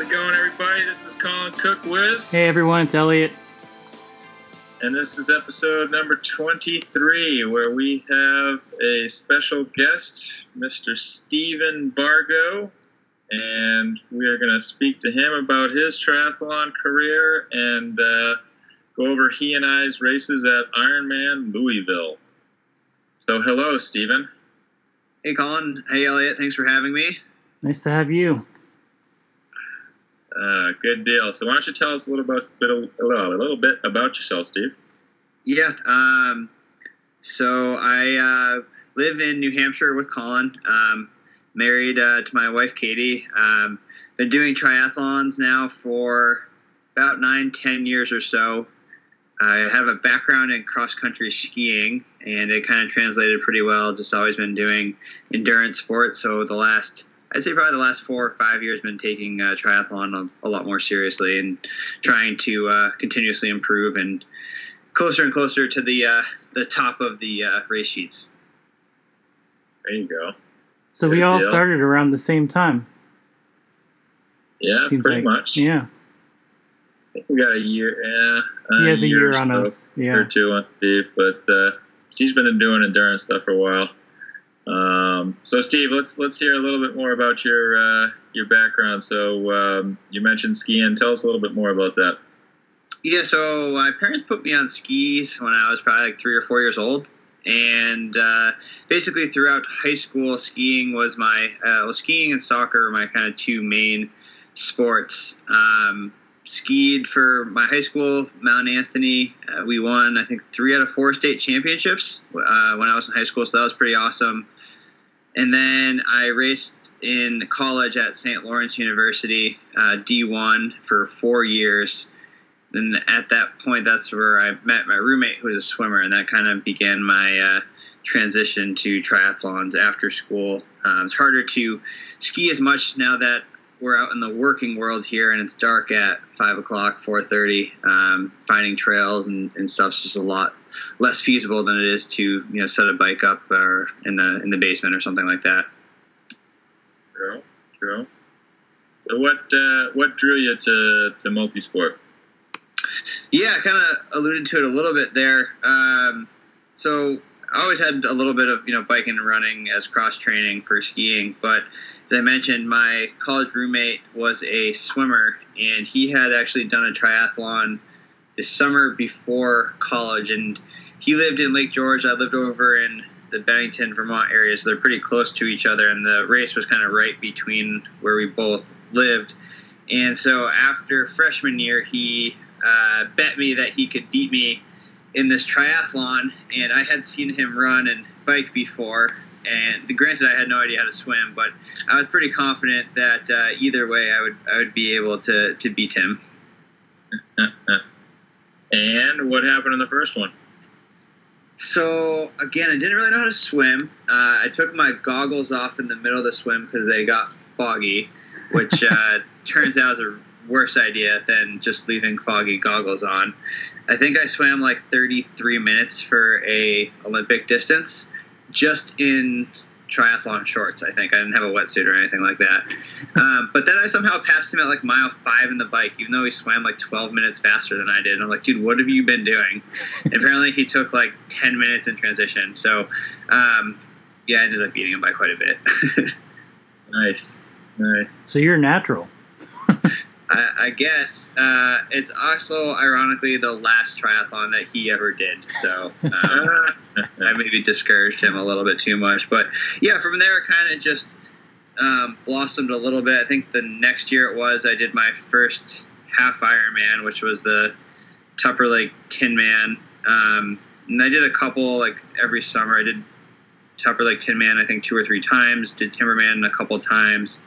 How's it going, everybody? This is Colin Cook with, Hey everyone, it's Elliot. and this is episode number 23, where we have a special guest, Mr. Stephen Bargo, and we are going to speak to him about his triathlon career and uh, go over he and I's races at Ironman Louisville. So, hello, Stephen. Hey, Colin. Hey, Elliot. Thanks for having me. Nice to have you. Uh, good deal. So, why don't you tell us a little bit, a little bit about yourself, Steve? Yeah. Um, so I uh, live in New Hampshire with Colin. Um, married uh, to my wife Katie. Um, been doing triathlons now for about nine, ten years or so. I have a background in cross country skiing, and it kind of translated pretty well. Just always been doing endurance sports. So the last, I'd say probably the last four or five years, been taking uh, triathlon a, a lot more seriously and trying to uh, continuously improve and closer and closer to the uh, the top of the uh, race sheets. There you go. So we all deal. started around the same time. Yeah, Seems pretty like. much. Yeah. We got a year. Yeah, He has a year or on us. year or two on Steve, but uh, Steve's been doing endurance stuff for a while. Um, so Steve, let's let's hear a little bit more about your uh, your background. So um, you mentioned skiing. Tell us a little bit more about that. Yeah, so my parents put me on skis when I was probably like three or four years old, and uh, basically throughout high school, skiing was my uh, well, skiing and soccer were my kind of two main sports. Um, skied for my high school, Mount Anthony. Uh, we won, I think, three out of four state championships uh, when I was in high school, so that was pretty awesome. And then I raced in college at St. Lawrence University, uh, D1 for four years. And at that point, that's where I met my roommate, who was a swimmer, and that kind of began my uh, transition to triathlons after school. Um, it's harder to ski as much now that we're out in the working world here, and it's dark at five o'clock, four thirty. Um, finding trails and, and stuff's just a lot less feasible than it is to you know set a bike up or in the in the basement or something like that. True, true. So what uh, what drew you to to multisport? Yeah, I kind of alluded to it a little bit there. Um, so I always had a little bit of you know biking and running as cross training for skiing, but as I mentioned, my college roommate was a swimmer, and he had actually done a triathlon this summer before college, and he lived in Lake George. I lived over in the Bennington, Vermont area, so they're pretty close to each other, and the race was kind of right between where we both lived. And so after freshman year, he uh, bet me that he could beat me in this triathlon, and I had seen him run and bike before. And granted, I had no idea how to swim, but I was pretty confident that uh, either way, I would I would be able to to beat him. and what happened in the first one? So again, I didn't really know how to swim. Uh, I took my goggles off in the middle of the swim because they got foggy, which uh, turns out is a worse idea than just leaving foggy goggles on. I think I swam like 33 minutes for a Olympic distance, just in triathlon shorts. I think I didn't have a wetsuit or anything like that. Um, but then I somehow passed him at like mile five in the bike, even though he swam like 12 minutes faster than I did. And I'm like, dude, what have you been doing? And apparently he took like 10 minutes in transition. So, um, yeah, I ended up beating him by quite a bit. Nice. Nice. So you're natural. I, I guess uh, it's also ironically the last triathlon that he ever did. So um, I maybe discouraged him a little bit too much. But yeah, from there it kind of just um, blossomed a little bit. I think the next year it was I did my first half Ironman, which was the Tupper Lake Tin Man. Um, and I did a couple like every summer. I did Tupper Lake Tin Man I think two or three times. Did Timberman a couple times.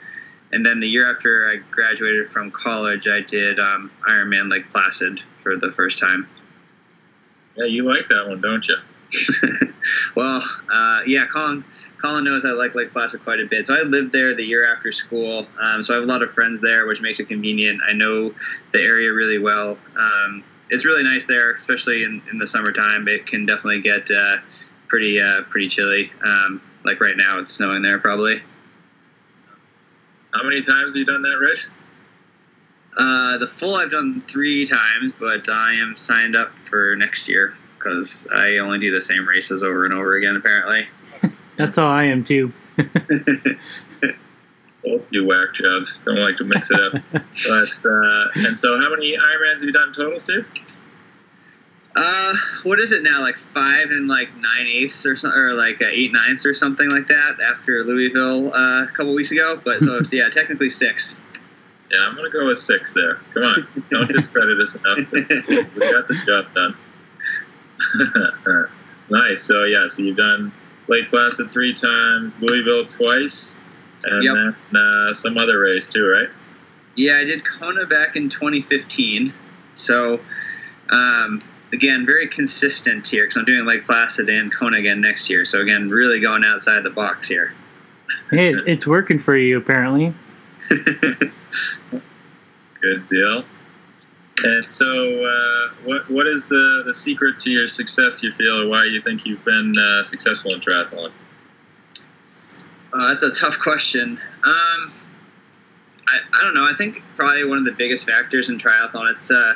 And then the year after I graduated from college, I did um, Ironman Lake Placid for the first time. Yeah, you like that one, don't you? well, uh, yeah, Colin. Colin knows I like Lake Placid quite a bit. So I lived there the year after school. Um, so I have a lot of friends there, which makes it convenient. I know the area really well. Um, it's really nice there, especially in, in the summertime. It can definitely get uh, pretty uh, pretty chilly. Um, like right now, it's snowing there probably. How many times have you done that race? Uh, the full I've done three times, but I am signed up for next year because I only do the same races over and over again. Apparently. That's how I am too. Both do whack jobs. Don't like to mix it up. but uh, and so, how many Ironmans have you done total, Steve? Uh, what is it now? Like five and like nine eighths or something, or like uh, eight ninths or something like that. After Louisville uh, a couple weeks ago, but so yeah, technically six. Yeah, I'm gonna go with six there. Come on, don't discredit us enough. We got the job done. nice. So yeah, so you've done Lake Placid three times, Louisville twice, and Yep. then uh, some other race too, right? Yeah, I did Kona back in 2015. So, um, again, very consistent here because I'm doing Lake Placid and Kona again next year. So, again, really going outside the box here. Hey, it's working for you apparently. Good deal. And so, uh, what what is the, the secret to your success? You feel, or why you think you've been uh, successful in triathlon? Uh, that's a tough question. Um, I, I don't know. I think probably one of the biggest factors in triathlon. It's uh,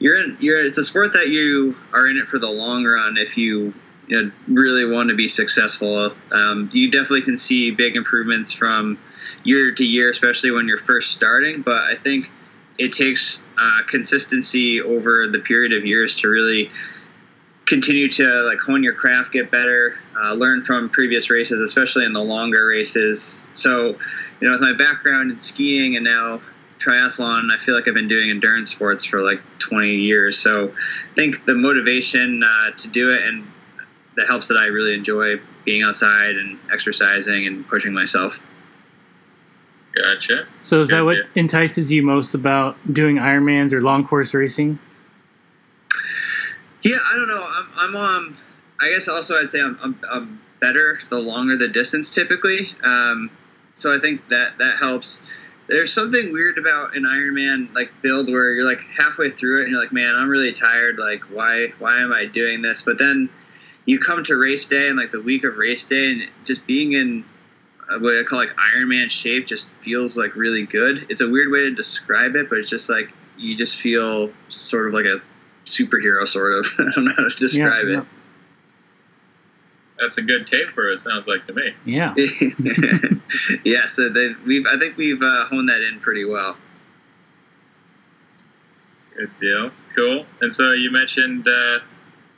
you're in you're it's a sport that you are in it for the long run. If you, you know, really want to be successful, um, you definitely can see big improvements from year to year, especially when you're first starting. But I think it takes uh, consistency over the period of years to really continue to like hone your craft, get better, uh, learn from previous races, especially in the longer races. So, you know, with my background in skiing and now triathlon, I feel like I've been doing endurance sports for like 20 years. So, I think the motivation uh, to do it and that helps that I really enjoy being outside and exercising and pushing myself. Gotcha. So is that what yeah. entices you most about doing Ironmans or long course racing? Yeah, I don't know. I'm, I'm um, I guess also I'd say I'm, I'm, I'm better the longer the distance typically. Um, so I think that that helps. There's something weird about an Ironman like build where you're like halfway through it and you're like, man, I'm really tired. Like, why why am I doing this? But then you come to race day and like the week of race day and just being in uh, what I call like Ironman shape just feels like really good. It's a weird way to describe it, but it's just like you just feel sort of like a superhero, sort of. I don't know how to describe yeah, That's a good taper. It sounds like to me. Yeah. yeah, so they, we've I think we've uh, honed that in pretty well. Good deal. Cool. And so you mentioned uh,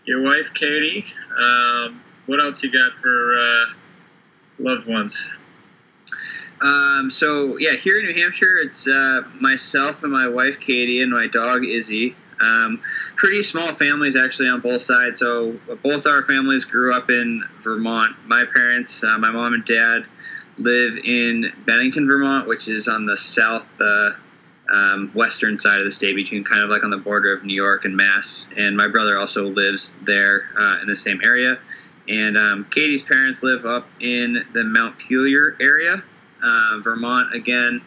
your wife, Katie. Um, what else you got for uh, loved ones? Um, so yeah, here in New Hampshire, it's uh, myself and my wife Katie and my dog Izzy. Um, pretty small families actually on both sides. So both our families grew up in Vermont. My parents, uh, my mom and dad, live in Bennington, Vermont, which is on the south uh, um, western side of the state, between kind of like on the border of New York and Mass. And my brother also lives there uh, in the same area. And um, Katie's parents live up in the Montpelier area, uh, Vermont again.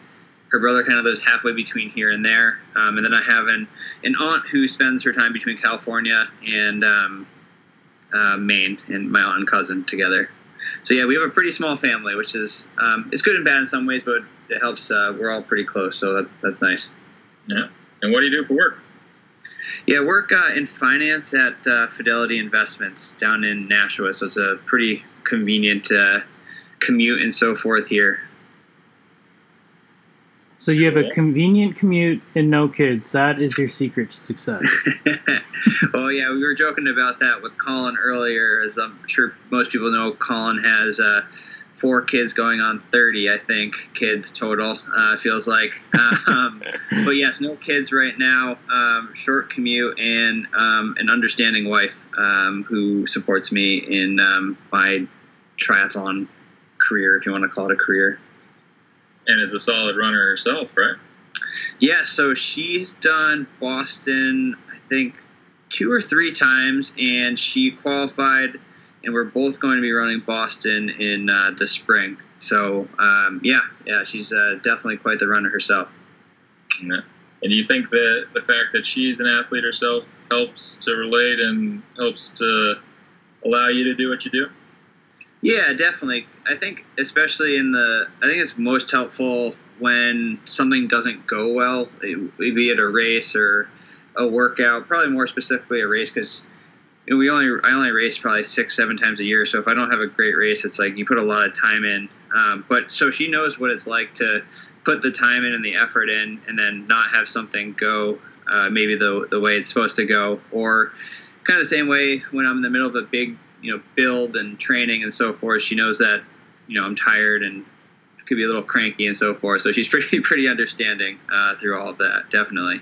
Her brother kind of lives halfway between here and there. Um, and then I have an, an aunt who spends her time between California and um, uh, Maine, and my aunt and cousin together. So yeah, we have a pretty small family, which is um, it's good and bad in some ways, but it helps. Uh, we're all pretty close, so that, that's nice. Yeah. And what do you do for work? Yeah, work uh, in finance at uh, Fidelity Investments down in Nashua, so it's a pretty convenient uh, commute and so forth here. So you have a convenient commute and no kids. That is your secret to success. well, yeah, we were joking about that with Colin earlier. As I'm sure most people know, Colin has uh, four kids going on 30, I think, kids total, uh, feels like. Um, but yes, no kids right now, um, short commute, and um, an understanding wife um, who supports me in um, my triathlon career, if you want to call it a career. And is a solid runner herself, right? Yeah, so she's done Boston, I think, two or three times, and she qualified and we're both going to be running Boston in uh, the spring. So um, yeah, yeah, she's uh, definitely quite the runner herself. Yeah. And do you think that the fact that she's an athlete herself helps to relate and helps to allow you to do what you do? Yeah, definitely. I think especially in the, I think it's most helpful when something doesn't go well, be it a race or a workout. Probably more specifically a race because we only I only race probably six seven times a year. So if I don't have a great race, it's like you put a lot of time in. Um, but so she knows what it's like to put the time in and the effort in, and then not have something go uh, maybe the the way it's supposed to go, or kind of the same way when I'm in the middle of a big you know build and training and so forth. She knows that you know I'm tired and could be a little cranky and so forth. So she's pretty pretty understanding uh, through all of that, definitely.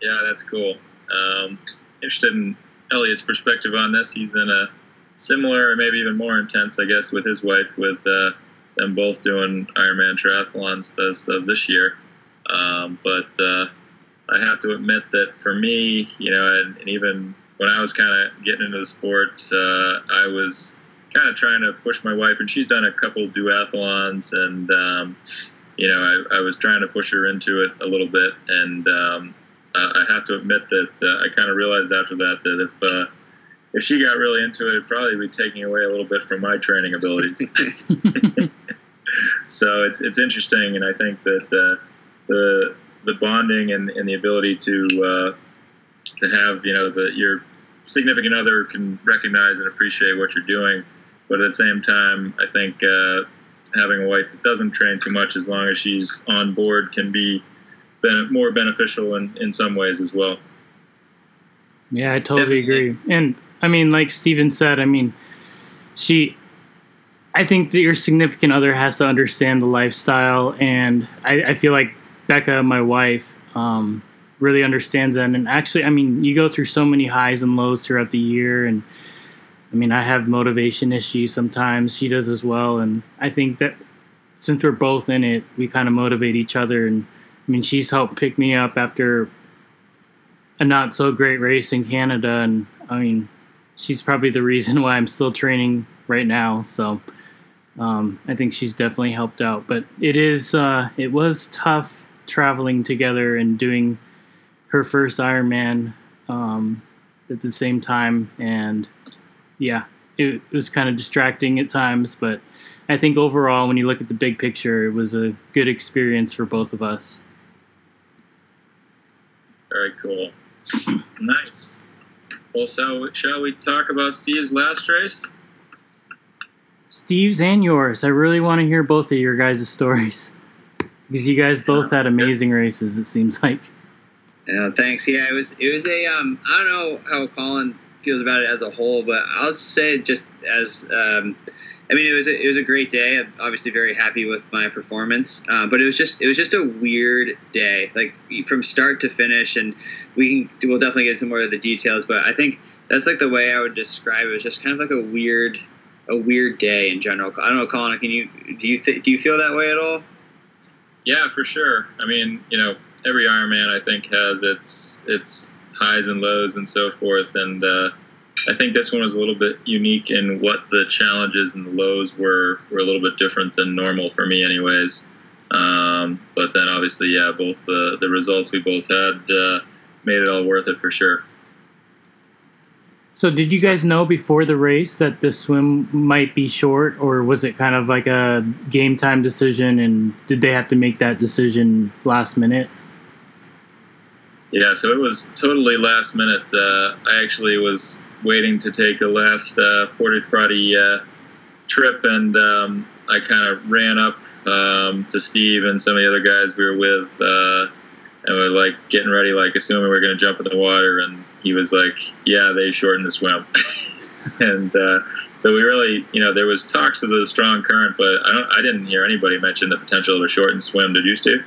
Yeah, that's cool. Um, interested in Elliot's perspective on this. He's in a similar, or maybe even more intense, I guess, with his wife, with uh, them both doing Ironman triathlons this of this year. Um, but uh, I have to admit that for me, you know, and, and even when I was kind of getting into the sport, uh, I was kind of trying to push my wife, and she's done a couple duathlons, and um, you know, I, I, was trying to push her into it a little bit, and um, I have to admit that uh, I kind of realized after that that if uh, if she got really into it, it'd probably be taking away a little bit from my training abilities. so it's it's interesting, and I think that uh, the the bonding and, and the ability to uh, to have you know the your significant other can recognize and appreciate what you're doing, but at the same time, I think uh, having a wife that doesn't train too much, as long as she's on board, can be more beneficial in, in some ways as well. Yeah, I totally Definitely. agree. And I mean, like Steven said, I mean, she, I think that your significant other has to understand the lifestyle. And I, I feel like Becca, my wife, um, really understands that. And actually, I mean, you go through so many highs and lows throughout the year. And I mean, I have motivation issues sometimes. She does as well. And I think that since we're both in it, we kind of motivate each other and I mean, she's helped pick me up after a not so great race in Canada, and I mean, she's probably the reason why I'm still training right now. So um, I think she's definitely helped out. But it is uh, it was tough traveling together and doing her first Ironman um, at the same time, and yeah, it, it was kind of distracting at times. But I think overall, when you look at the big picture, it was a good experience for both of us. Very cool. nice. Well, so shall we talk about Steve's last race? Steve's and yours. I really want to hear both of your guys' stories because you guys both had amazing races. It seems like. Yeah, thanks. Yeah, it was it was a um I don't know how Colin feels about it as a whole, but I'll say just as um I mean, it was a, it was a great day. I'm obviously very happy with my performance, uh, but it was just it was just a weird day, like from start to finish. And we can we'll definitely get into more of the details, but I think that's like the way I would describe it. It was just kind of like a weird a weird day in general. I don't know, Colin. Can you do you th- do you feel that way at all? Yeah, for sure. I mean, you know, every Ironman I think has its its highs and lows and so forth, and uh, I think this one was a little bit unique in what the challenges and the lows were were a little bit different than normal for me, anyways. Um, but then obviously, yeah, both the the results we both had uh, made it all worth it for sure. So, did you guys know before the race that the swim might be short, or was it kind of like a game time decision? And did they have to make that decision last minute? Yeah, so it was totally last minute. Uh, I actually was waiting to take a last uh, porta potty uh, trip, and um, I kind of ran up um, to Steve and some of the other guys we were with, uh, and we are like getting ready, like assuming we are going to jump in the water, and he was like, "Yeah, they shortened the swim," and uh, so we really, you know, there was talks of the strong current, but I don't, I didn't hear anybody mention the potential of a shortened swim. Did you, Steve?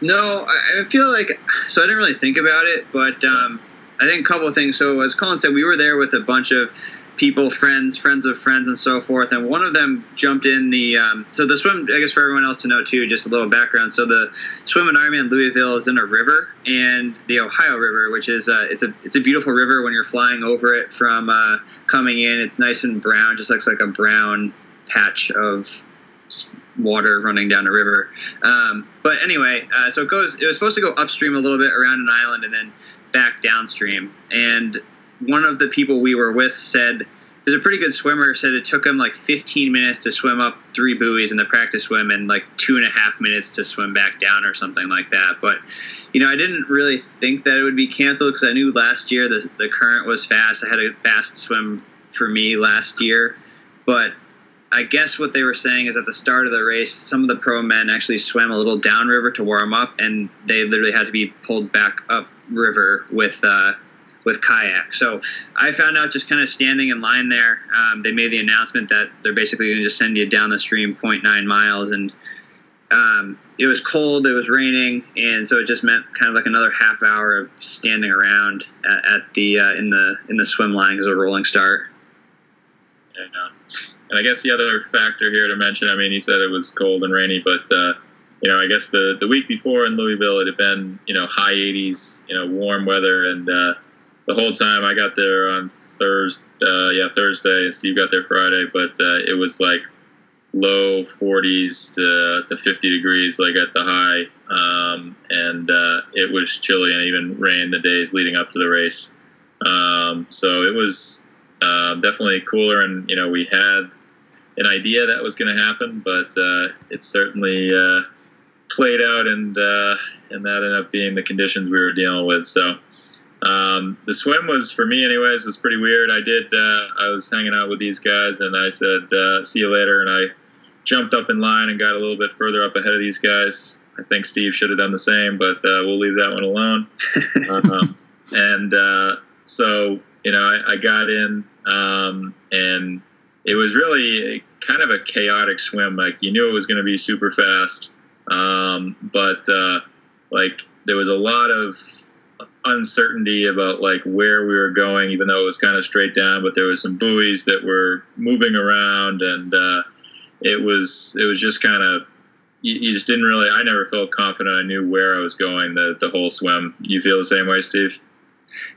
No, I feel like so I didn't really think about it, but um, I think a couple of things. So as Colin said, we were there with a bunch of people, friends, friends of friends, and so forth. And one of them jumped in the um, so the swim. I guess for everyone else to know too, just a little background. So the swim in Ironman Louisville is in a river, and the Ohio River, which is uh, it's a it's a beautiful river when you're flying over it from uh, coming in. It's nice and brown, just looks like a brown patch of water running down a river. Um, but anyway, uh, so it goes. It was supposed to go upstream a little bit around an island and then back downstream. And one of the people we were with said, "There's a pretty good swimmer." Said it took him like 15 minutes to swim up three buoys in the practice swim, and like two and a half minutes to swim back down, or something like that. But you know, I didn't really think that it would be canceled because I knew last year the the current was fast. I had a fast swim for me last year, but I guess what they were saying is at the start of the race, some of the pro men actually swam a little downriver to warm up, and they literally had to be pulled back up river with uh, with kayak. So I found out just kind of standing in line there. Um, they made the announcement that they're basically going to just send you down the stream 0.9 miles, and um, it was cold, it was raining, and so it just meant kind of like another half hour of standing around at, at the uh, in the in the swim line because a rolling start. Yeah. And I guess the other factor here to mention, I mean, he said it was cold and rainy, but uh, you know, I guess the the week before in Louisville it had been you know high 80s, you know, warm weather, and uh, the whole time I got there on Thursday, uh, yeah, Thursday, and Steve got there Friday, but uh, it was like low 40s to, to 50 degrees, like at the high, um, and uh, it was chilly and even rained the days leading up to the race. Um, so it was uh, definitely cooler, and you know we had an idea that was going to happen, but uh, it certainly uh, played out, and uh, and that ended up being the conditions we were dealing with. So um, the swim was for me, anyways, was pretty weird. I did. Uh, I was hanging out with these guys, and I said, uh, "See you later," and I jumped up in line and got a little bit further up ahead of these guys. I think Steve should have done the same, but uh, we'll leave that one alone. um, and so you know, I, I got in, um, and it was really kind of a chaotic swim. Like you knew it was going to be super fast, um, but uh, like there was a lot of uncertainty about like where we were going, even though it was kind of straight down. But there was some buoys that were moving around, and uh, it was it was just kind of you, you, just didn't really. I never felt confident. I knew where I was going the the whole swim. You feel the same way, Steve?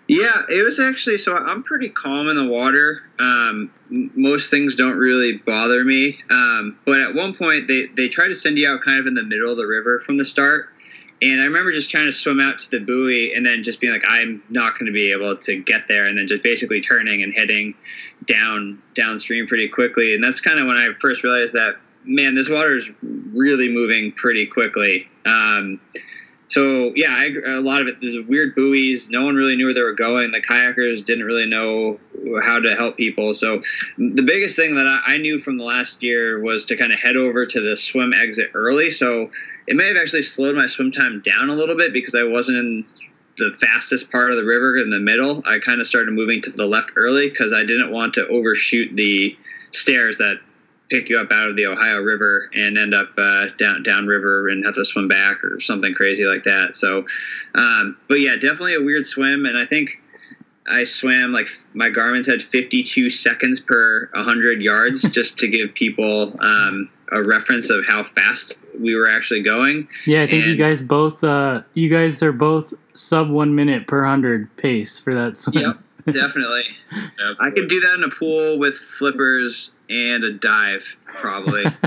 Yeah, it was actually so I'm pretty calm in the water. Um, most things don't really bother me. Um, but at one point, they, they try to send you out kind of in the middle of the river from the start. And I remember just trying to swim out to the buoy and then just being like, I'm not going to be able to get there. And then just basically turning and heading down downstream pretty quickly. And that's kind of when I first realized that, man, this water is really moving pretty quickly. Um, so yeah, I, a lot of it. There's weird buoys. No one really knew where they were going. The kayakers didn't really know how to help people. So the biggest thing that I, I knew from the last year was to kind of head over to the swim exit early. So it may have actually slowed my swim time down a little bit because I wasn't in the fastest part of the river in the middle. I kind of started moving to the left early because I didn't want to overshoot the stairs that pick you up out of the Ohio River and end up uh, down downriver and have to swim back or something crazy like that. So, um, but yeah, definitely a weird swim, and I think I swam like my Garmin said 52 seconds per 100 yards just to give people um, a reference of how fast we were actually going. Yeah, I think and, you guys both uh, you guys are both sub one minute per hundred pace for that swim. Yep. Definitely. I could do that in a pool with flippers and a dive, probably.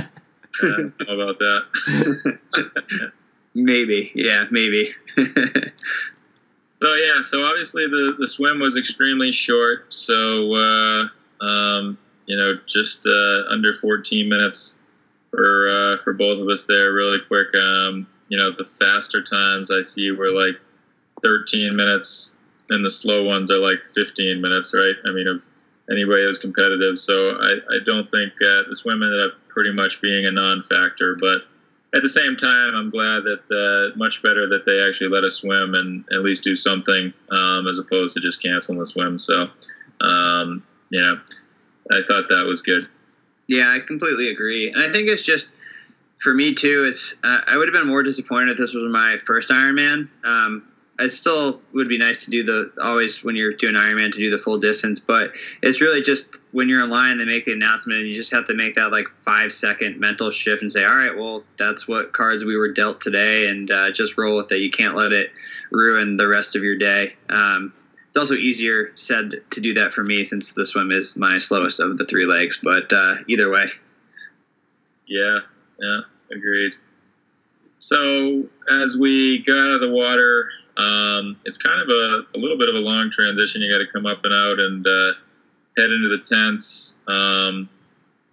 how about that? maybe. Yeah, maybe. so yeah, so obviously the the swim was extremely short. So uh, um, you know, just uh, under 14 minutes for uh, for both of us there, really quick. Um, you know, the faster times I see were like 13 minutes and the slow ones are like 15 minutes, right? I mean, of anybody was competitive. So I, I don't think uh, the swim ended up pretty much being a non-factor. But at the same time, I'm glad that uh, much better that they actually let us swim and at least do something um, as opposed to just canceling the swim. So um, you know, I thought that was good. Yeah, I completely agree, and I think it's just for me too. It's uh, I would have been more disappointed if this was my first Ironman. Um, it still would be nice to do the always when you're doing Ironman to do the full distance, but it's really just when you're in line they make the announcement and you just have to make that like five second mental shift and say, all right, well that's what cards we were dealt today, and uh, just roll with it. You can't let it ruin the rest of your day. Um, it's also easier said to do that for me since the swim is my slowest of the three legs. But uh, either way. Yeah, yeah, agreed. So as we got out of the water, um, it's kind of a, a, little bit of a long transition. You got to come up and out and uh, head into the tents. Um,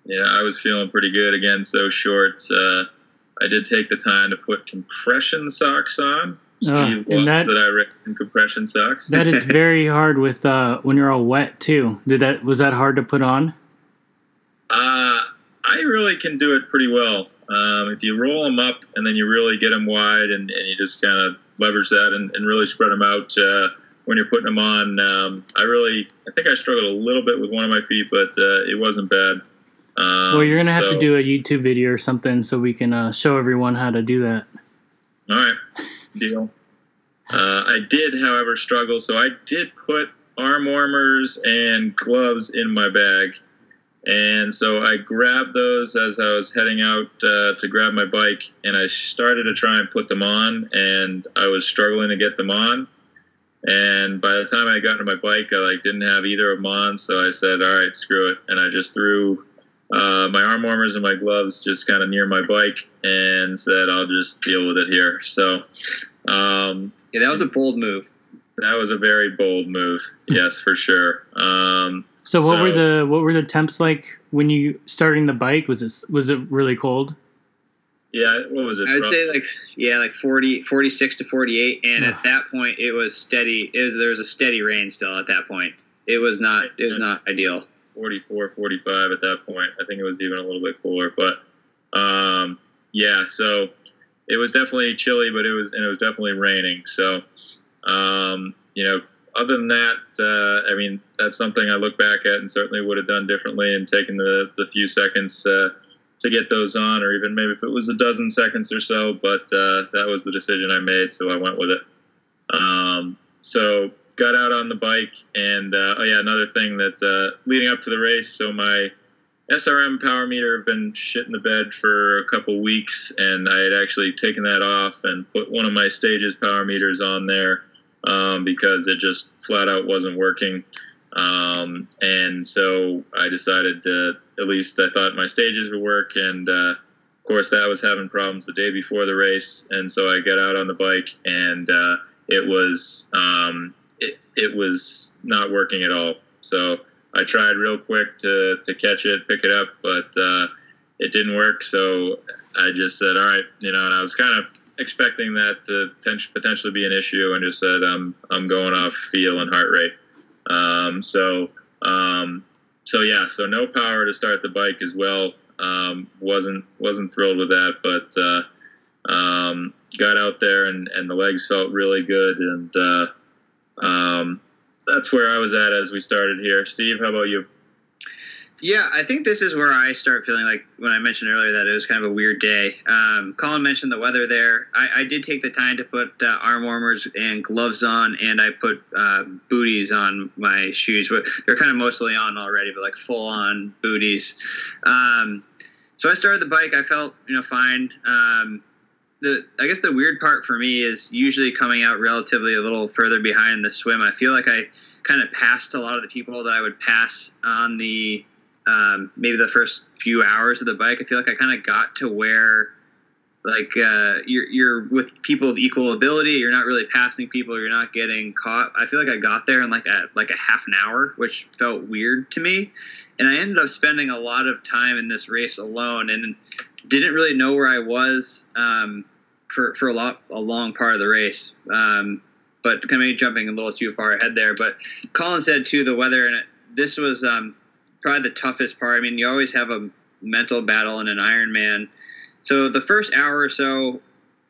yeah, I was feeling pretty good again. So short. Uh, I did take the time to put compression socks on. Steve uh, that, that, I in compression socks. that is very hard with uh, when you're all wet too. Did that was that hard to put on? Uh, I really can do it pretty well. Um, if you roll them up and then you really get them wide and, and you just kind of leverage that and, and, really spread them out uh, when you're putting them on. Um, I really, I think I struggled a little bit with one of my feet, but uh, it wasn't bad. Um, well, you're gonna have so, to do a YouTube video or something so we can uh, show everyone how to do that. All right, deal. Uh, I did, however, struggle. So I did put arm warmers and gloves in my bag. And so I grabbed those as I was heading out uh, to grab my bike, and I started to try and put them on, and I was struggling to get them on. And by the time I got to my bike, I like didn't have either of them on, so I said, "All right, screw it," and I just threw uh, my arm warmers and my gloves just kind of near my bike, and said, "I'll just deal with it here." So, um, yeah, that was a bold move. That was a very bold move. Yes, for sure. Um, so what so, were the what were the temps like when you starting the bike? Was it was it really cold? Yeah, what was it? I would say like yeah, like 40, 46 to forty eight, and at that point it was steady. It was there was a steady rain still at that point. It was not it was not ideal. 44, 45 at that point. I think it was even a little bit cooler, but um, yeah. So it was definitely chilly, but it was and it was definitely raining. So um, you know, other than that, uh, I mean, that's something I look back at and certainly would have done differently and taken the, the few seconds uh, to get those on, or even maybe if it was a dozen seconds or so. But uh, that was the decision I made, so I went with it. Um, so got out on the bike, and uh, oh yeah, another thing that uh, leading up to the race, so my SRM power meter have been shit in the bed for a couple weeks, and I had actually taken that off and put one of my stages power meters on there um, because it just flat out wasn't working. Um, and so I decided to, at least I thought my stages would work. And uh, of course, that was having problems the day before the race. And so I got out on the bike and uh, it was um, it, it was not working at all. So I tried real quick to, to catch it, pick it up, but uh, it didn't work. So I just said, all right, you know, and I was kind of expecting that to potentially be an issue and just said I'm I'm going off feel and heart rate. Um, so um, so yeah, so no power to start the bike as well. Um, wasn't wasn't thrilled with that, but uh, um, got out there and, and the legs felt really good and uh, um, that's where I was at as we started here. Steve, how about you? Yeah, I think this is where I start feeling like when I mentioned earlier that it was kind of a weird day. Um, Colin mentioned the weather there. I, I did take the time to put uh, arm warmers and gloves on, and I put uh, booties on my shoes. They're kind of mostly on already, but like full on booties. Um, so I started the bike. I felt you know fine. Um, the I guess the weird part for me is usually coming out relatively a little further behind the swim. I feel like I kind of passed a lot of the people that I would pass on the um, maybe the first few hours of the bike, I feel like I kind of got to where like uh, you're you're with people of equal ability. You're not really passing people. You're not getting caught. I feel like I got there in like a like a half an hour, which felt weird to me. And I ended up spending a lot of time in this race alone, and didn't really know where I was um, for for a lot a long part of the race. Um, but kind of jumping a little too far ahead there. But Colin said too, the weather and this was um, probably the toughest part. I mean, you always have a mental battle in an Ironman. So the first hour or so,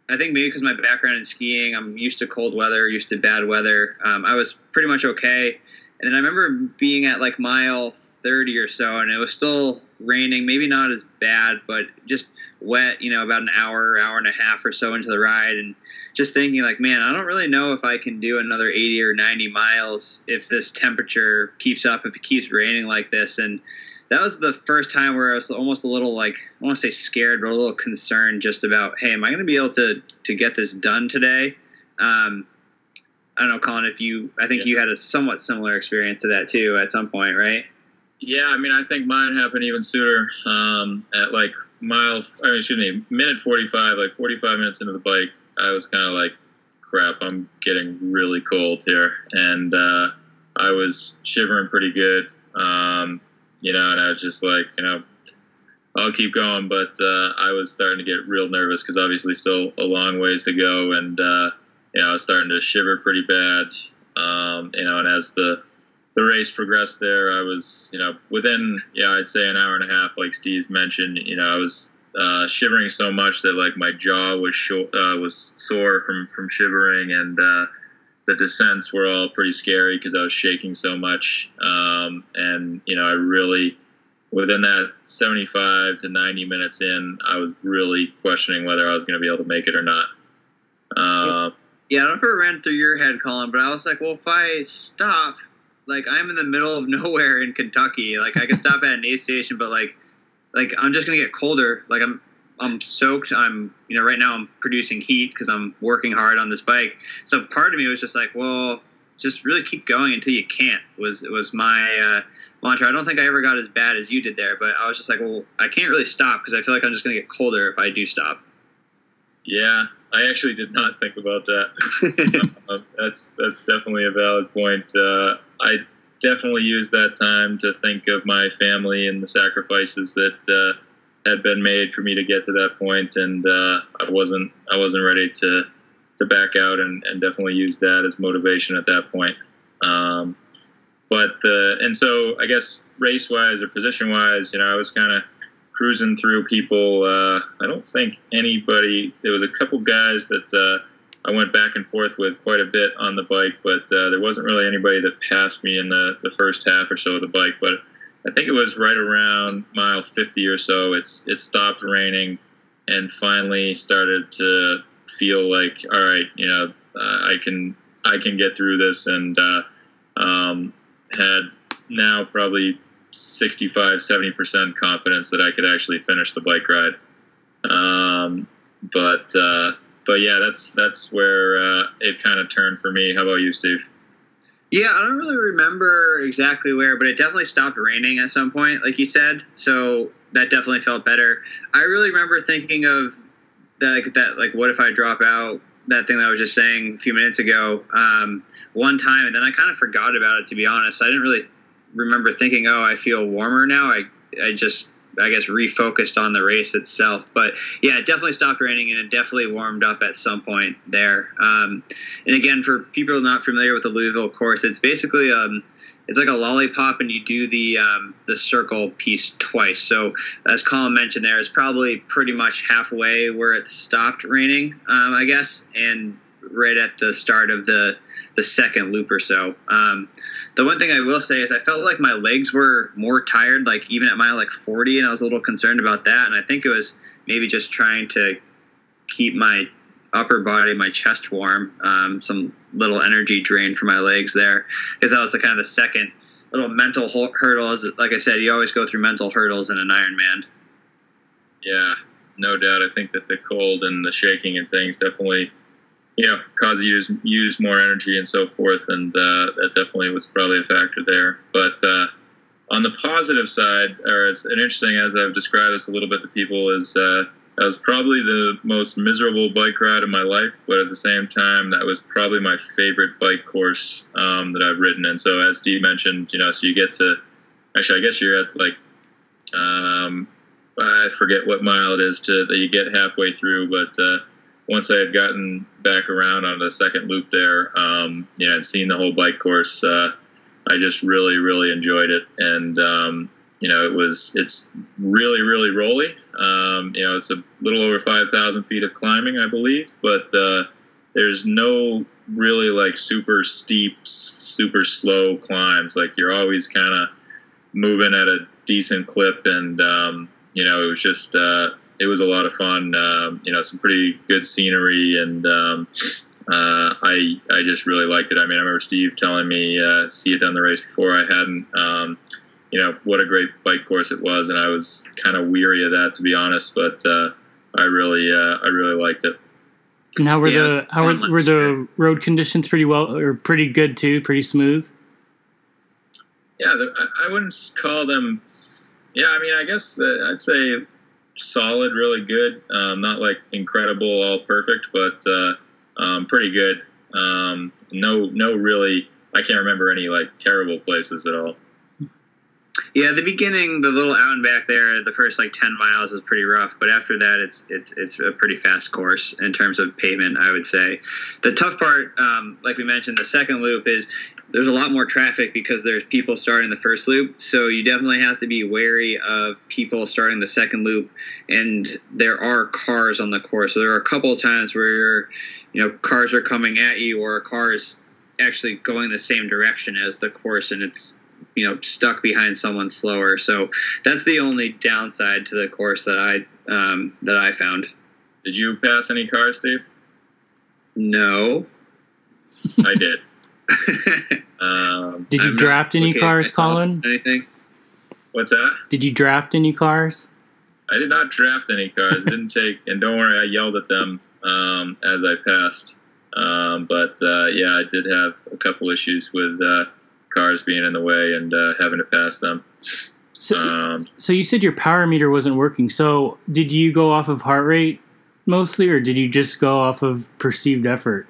I think maybe because my background in skiing, I'm used to cold weather, used to bad weather. Um, I was pretty much okay. And then I remember being at like mile 30 or so, and it was still raining, maybe not as bad, but just wet, you know, about an hour, hour and a half or so into the ride. And just thinking, like, man, I don't really know if I can do another 80 or 90 miles if this temperature keeps up, if it keeps raining like this. And that was the first time where I was almost a little like I want to say scared, but a little concerned just about, hey, am I going to be able to to get this done today? Um, I don't know, Colin, if you, I think yeah. you had a somewhat similar experience to that too at some point, right? Yeah, I mean, I think mine happened even sooner. Um, at like mile, I mean, excuse me, minute 45, like 45 minutes into the bike, I was kind of like, crap, I'm getting really cold here. And uh, I was shivering pretty good. Um, you know, and I was just like, you know, I'll keep going, but uh, I was starting to get real nervous because obviously still a long ways to go, and uh, you know, I was starting to shiver pretty bad. Um, you know, and as the the race progressed there, I was, you know, within, yeah, I'd say an hour and a half, like Steve mentioned, you know, I was uh, shivering so much that like my jaw was short, uh, was sore from from shivering, and uh, the descents were all pretty scary because I was shaking so much. Um, and you know, I really within that 75 to 90 minutes in, I was really questioning whether I was going to be able to make it or not. Um, yeah, I don't know if it ran through your head, Colin, but I was like, well, if I stop, like I'm in the middle of nowhere in Kentucky, like I could stop at an aid station, but like, like I'm just gonna get colder. Like I'm I'm soaked. I'm, you know, right now I'm producing heat because I'm working hard on this bike. So part of me was just like, well, just really keep going until you can't. Was was my uh, mantra. I don't think I ever got as bad as you did there, but I was just like, well, I can't really stop because I feel like I'm just to get colder if I do stop. Yeah, I actually did not think about that. uh, that's that's definitely a valid point. Uh, I definitely used that time to think of my family and the sacrifices that uh, had been made for me to get to that point, and uh, I wasn't I wasn't ready to to back out, and, and definitely use that as motivation at that point. Um, but the and so I guess race wise or position wise, you know, I was kind of cruising through people. Uh, I don't think anybody. There was a couple guys that uh, I went back and forth with quite a bit on the bike, but uh, there wasn't really anybody that passed me in the the first half or so of the bike. But I think it was right around mile 50 or so. It's it stopped raining, and finally started to feel like, all right, you know, uh, I can I can get through this, and uh, um, had now probably 65, 70 percent confidence that I could actually finish the bike ride. Um, but uh, but yeah, that's that's where uh, it kind of turned for me. How about you, Steve? Yeah, I don't really remember exactly where, but it definitely stopped raining at some point, like you said. So that definitely felt better. I really remember thinking of that, like that, like what if I drop out? That thing that I was just saying a few minutes ago, um, one time, and then I kind of forgot about it. To be honest, I didn't really remember thinking, "Oh, I feel warmer now." I I just I guess refocused on the race itself. But yeah, it definitely stopped raining and it definitely warmed up at some point there. Um, and again, for people not familiar with the Louisville course, it's basically um, it's like a lollipop, and you do the um, the circle piece twice. So as Colin mentioned, there is probably pretty much halfway where it stopped raining, um, I guess, and right at the start of the the second loop or so. Um, the one thing I will say is I felt like my legs were more tired, like even at mile like 40, and I was a little concerned about that. And I think it was maybe just trying to keep my upper body, my chest warm, um, some little energy drain for my legs there, because that was the kind of the second little mental hurdle. Like I said, you always go through mental hurdles in an Ironman. Yeah, no doubt. I think that the cold and the shaking and things definitely you know, cause you to use more energy and so forth. And uh, that definitely was probably a factor there. But uh, on the positive side, or it's an interesting, as I've described this a little bit to people, is uh, that was probably the most miserable bike ride of my life. But at the same time, that was probably my favorite bike course um, that I've ridden. And so, as Steve mentioned, you know, so you get to, actually, I guess you're at like, um, I forget what mile it is to that you get halfway through, but uh, once I had gotten back around on the second loop there, um, know, and seen the whole bike course, uh, I just really really enjoyed it, and um, you know it was it's really really rolly. Um, you know it's a little over five thousand feet of climbing, I believe, but uh, there's no really like super steep, super slow climbs. Like you're always kind of moving at a decent clip, and um, you know it was just uh, it was a lot of fun. Um, you know, some pretty good scenery, and um, uh, I I just really liked it. I mean, I remember Steve telling me uh, see it done the race before I hadn't. Um, you know what a great bike course it was, and I was kind of weary of that to be honest. But uh, I really uh, I really liked it. And how were Yeah, the how were, were the road conditions pretty well or pretty good too? Pretty smooth. Yeah, I, I wouldn't call them. Yeah, I mean, I guess uh, I'd say solid, really good. Um, not like incredible, all perfect, but uh, um, pretty good. Um, no, no, really. I can't remember any like terrible places at all. Yeah, the beginning, the little out and back there, the first like ten miles is pretty rough, but after that, it's it's it's a pretty fast course in terms of pavement. I would say. The tough part, um, like we mentioned, the second loop is there's a lot more traffic because there's people starting the first loop, so you definitely have to be wary of people starting the second loop, and there are cars on the course. So there are a couple of times where you know cars are coming at you, or a car is actually going the same direction as the course, and it's you know stuck behind someone slower. So that's the only downside to the course that I um, that I found. Did you pass any cars, Steve? No. I did. Um, Did you I'm draft any cars. Colin? Anything? what's that? Did you draft any cars? I did not draft any cars. Didn't take, and don't worry, I yelled at them um, as I passed. Um, but uh, yeah, I did have a couple issues with uh, cars being in the way and uh, having to pass them. So, Um, so you said your power meter wasn't working. So did you go off of heart rate mostly, or did you just go off of perceived effort?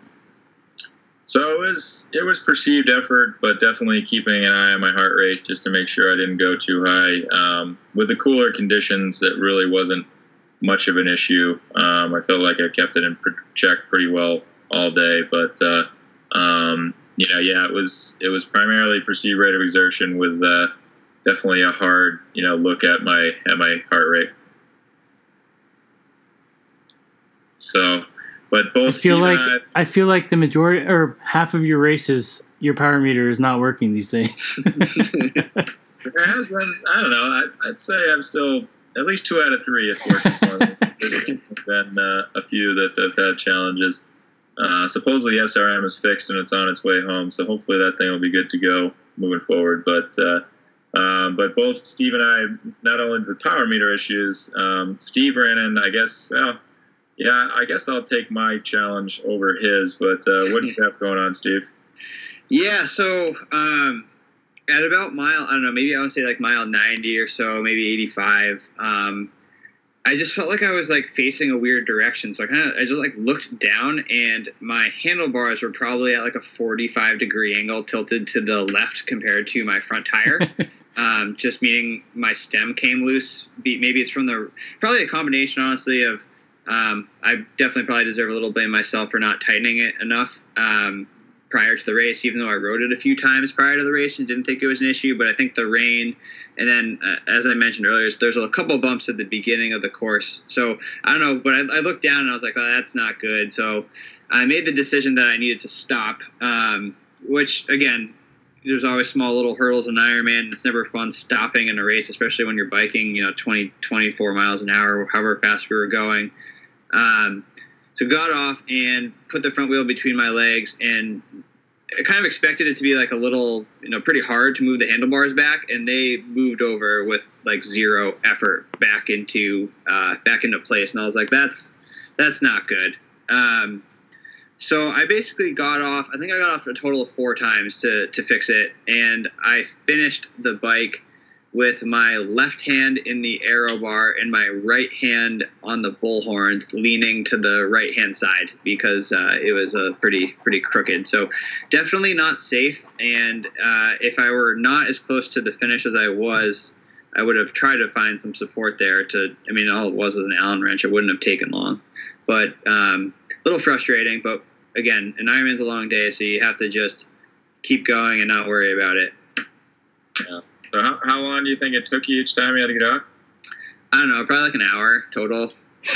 So it was it was perceived effort, but definitely keeping an eye on my heart rate just to make sure I didn't go too high. Um, with the cooler conditions, that really wasn't much of an issue. Um, I felt like I kept it in check pretty well all day, but uh, um, you know, yeah, it was it was primarily perceived rate of exertion with uh, definitely a hard you know look at my at my heart rate. So, but both I feel Steve like and I, I feel like the majority or half of your races, your power meter is not working these days. Has I don't know. I, I'd say I'm still at least two out of three. It's working for me. There's been uh, a few that have had challenges. Uh, supposedly SRM is fixed and it's on its way home, so hopefully that thing will be good to go moving forward. But uh, um, but both Steve and I, not only the power meter issues, um, Steve ran in. I guess, well, yeah, I guess I'll take my challenge over his. But uh, what do you have going on, Steve? Yeah, so um, at about mile, I don't know, maybe I would say like mile 90 or so, maybe 85. Um, I just felt like I was like facing a weird direction. So I kind of, I just like looked down and my handlebars were probably at like a 45 degree angle tilted to the left compared to my front tire. um, just meaning my stem came loose. Maybe it's from the, probably a combination, honestly, of um, I definitely probably deserve a little blame myself for not tightening it enough. Um, prior to the race, even though I rode it a few times prior to the race and didn't think it was an issue. But I think the rain, and then uh, as I mentioned earlier, there's a couple bumps at the beginning of the course. So I don't know, but I, I looked down and I was like, oh, that's not good. So I made the decision that I needed to stop, um, which again, there's always small little hurdles in Ironman. It's never fun stopping in a race, especially when you're biking, you know, 20, 24 miles an hour, however fast we were going. Um, so got off and put the front wheel between my legs and I kind of expected it to be like a little, you know, pretty hard to move the handlebars back, and they moved over with like zero effort back into uh, back into place, and I was like, that's that's not good. Um, so I basically got off. I think I got off a total of four times to to fix it, and I finished the bike with my left hand in the aero bar and my right hand on the bullhorns leaning to the right hand side because uh, it was a pretty pretty crooked. So definitely not safe. And uh, if i were not as close to the finish as i was i would have tried to find some support there to i mean all it was was an allen wrench. It wouldn't have taken long. But um, a little frustrating. But again an ironman's a long day so you have to just keep going and not worry about it. Yeah. So how, how long do you think it took you each time you had to get off? I don't know, probably like an hour total.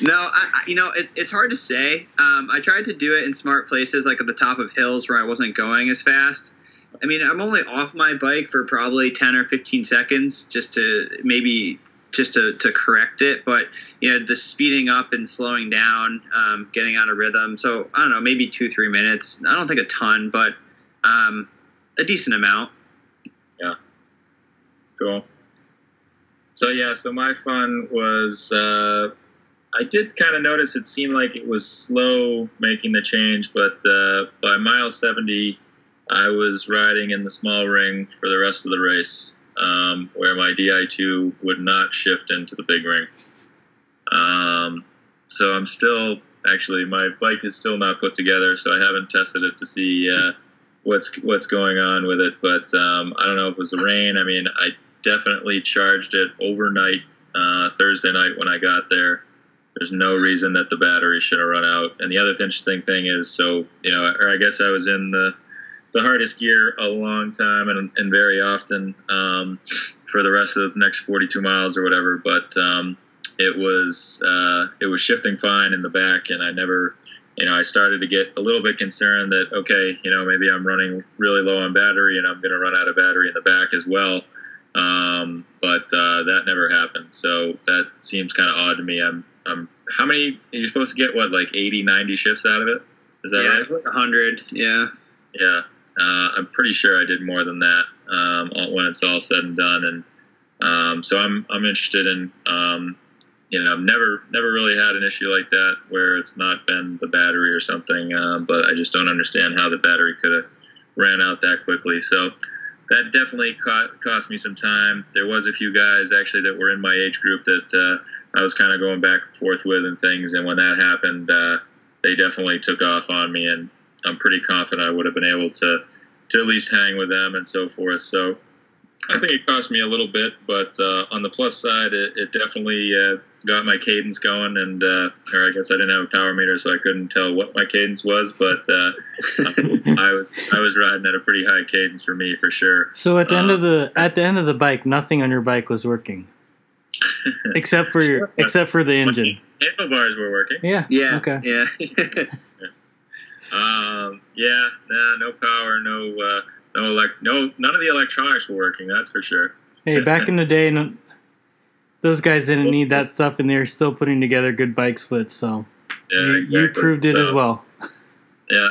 no, I, you know it's it's hard to say. Um, I tried to do it in smart places, like at the top of hills where I wasn't going as fast. I mean, I'm only off my bike for probably 10 or 15 seconds, just to maybe just to, to correct it. But you know, the speeding up and slowing down, um, getting out of rhythm. So I don't know, maybe two three minutes. I don't think a ton, but um, a decent amount. Yeah. Cool. So yeah, so my fun was uh, I did kind of notice it seemed like it was slow making the change, but uh, by mile 70, I was riding in the small ring for the rest of the race, um, where my Di2 would not shift into the big ring. Um, so I'm still actually my bike is still not put together, so I haven't tested it to see uh, what's what's going on with it. But um, I don't know if it was the rain. I mean, I definitely charged it overnight uh, Thursday night when I got there. There's no reason that the battery should have run out. And the other interesting thing is, so you know, or I guess I was in the the hardest gear a long time and, and very often um, for the rest of the next 42 miles or whatever. But um, it was uh, it was shifting fine in the back, and I never, you know, I started to get a little bit concerned that okay, you know, maybe I'm running really low on battery and I'm going to run out of battery in the back as well. Um, but uh, that never happened. So that seems kind of odd to me. I'm, I'm, how many, you're supposed to get what, like 80, 90 shifts out of it? Is that yeah, right? it's 100. Yeah. Yeah. Uh, I'm pretty sure I did more than that um, when it's all said and done. And um, so I'm, I'm interested in, um, you know, I've never, never really had an issue like that where it's not been the battery or something. Uh, but I just don't understand how the battery could have ran out that quickly. So, that definitely cost, cost me some time. There was a few guys actually that were in my age group that uh, I was kind of going back and forth with and things. And when that happened, uh, they definitely took off on me, and I'm pretty confident I would have been able to to at least hang with them and so forth. So I think it cost me a little bit, but uh, on the plus side, it, it definitely uh, got my cadence going, and uh, or I guess I didn't have a power meter, so I couldn't tell what my cadence was, but uh, I was I was riding at a pretty high cadence for me for sure. So at the end of the at the end of the bike, nothing on your bike was working, except for your except for the engine. Handlebars were working. Yeah. Yeah. Okay. Yeah. Um, yeah, nah, no power, no, uh, no elect, no, none of the electronics were working. That's for sure. Hey, back in the day, no, those guys didn't need that stuff, and they're still putting together good bike splits. So Yeah, you, you proved it So, as well. Yeah.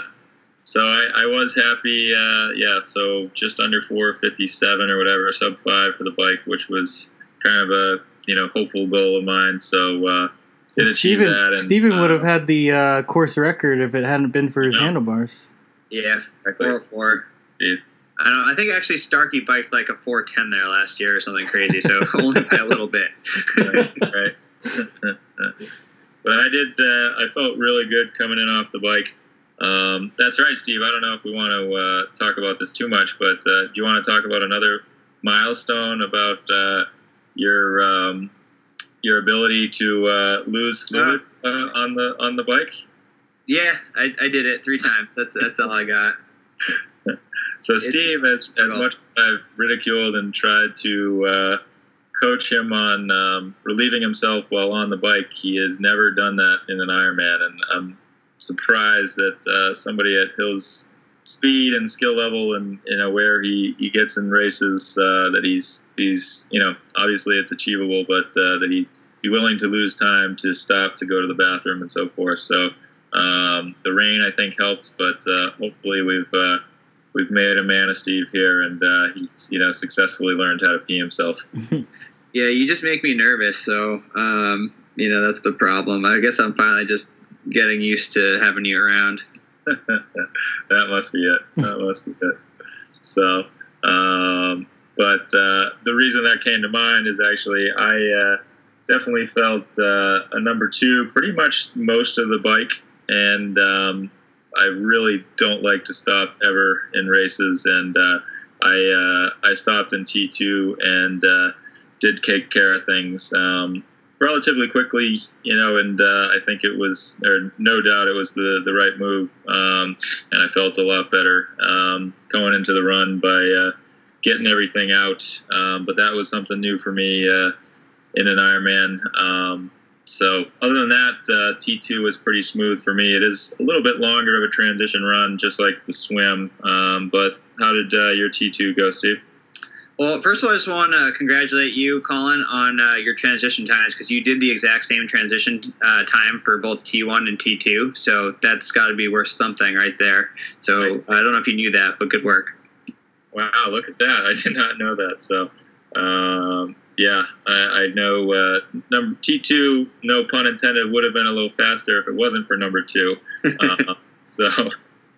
So I, I was happy. Uh, yeah. So just under 457 or whatever, sub five for the bike, which was kind of a you know hopeful goal of mine. So uh, did achieve Steven, that. And, Steven would uh, have had the uh, course record if it hadn't been for his Yeah. handlebars. yeah. exactly. 404. Steve. I don't. I think actually Starkey biked like a 410 there last year or something crazy. So only by a little bit. right. right. but I did. Uh, I felt really good coming in off the bike. Um, that's right, Steve. I don't know if we want to uh, talk about this too much, but uh, do you want to talk about another milestone about uh, your um, your ability to uh, lose fluid uh, on the on the bike? yeah, I, I did it three times. That's that's all I got. So Steve, as as much as I've ridiculed and tried to uh, coach him on um, relieving himself while on the bike, he has never done that in an Ironman, and I'm surprised that uh, somebody at his speed and skill level and you know where he, he gets in races uh, that he's he's you know obviously it's achievable, but uh, that he be willing to lose time to stop to go to the bathroom and so forth. So um, the rain I think helped, but uh, hopefully we've uh, we've made a man of Steve here, and uh, he's you know successfully learned how to pee himself. Yeah, you just make me nervous. So um, you know that's the problem. I guess I'm finally just getting used to having you around. that must be it. That must be it. So, um, but uh, the reason that came to mind is actually I uh, definitely felt uh, a number two pretty much most of the bike, and um, I really don't like to stop ever in races, and uh, I uh, I stopped in T two and uh, did take care of things. Um, relatively quickly, you know, and uh, I think it was, or no doubt, it was the the right move, um, and I felt a lot better um, going into the run by uh, getting everything out. Um, but that was something new for me uh, in an Ironman. So other than that, uh, T2 was pretty smooth for me. It is a little bit longer of a transition run, just like the swim. Um, but how did uh, your T2 go, Steve? Well, first of all, I just want to congratulate you, Colin, on uh, your transition times because you did the exact same transition uh, time for both T1 and T2. So that's got to be worth something right there. So right. I don't know if you knew that, but good work. Wow, look at that! I did not know that. So, um, yeah, I, I know uh, number T2, no pun intended, would have been a little faster if it wasn't for number two. Uh, so.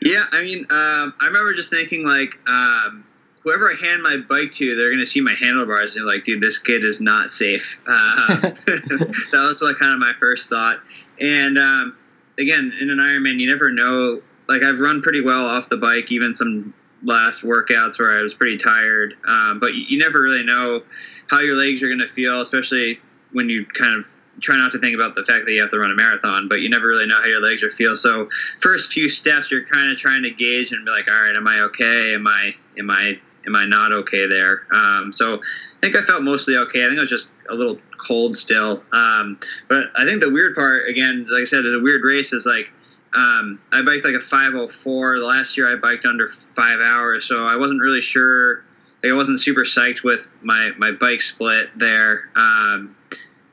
yeah, I mean, um, I remember just thinking like. Um, whoever I hand my bike to, they're gonna see my handlebars and like, dude, this kid is not safe. Uh, that was like kind of my first thought. And um, again, in an Ironman, you never know. Like I've run pretty well off the bike, even some last workouts where I was pretty tired. Um, but you, never really know how your legs are gonna feel, especially when you kind of try not to think about the fact that you have to run a marathon, but you never really know how your legs are feel. So first few steps, you're kind of trying to gauge and be like, all right, am I okay? Am I am I am I not okay there? Um, so I think I felt mostly okay. I think I was just a little cold still. Um, but I think the weird part, again, like I said, the weird race is like um, I biked like a 504. Last year I biked under five hours, so I wasn't really sure. Like I wasn't super psyched with my my bike split there. Um,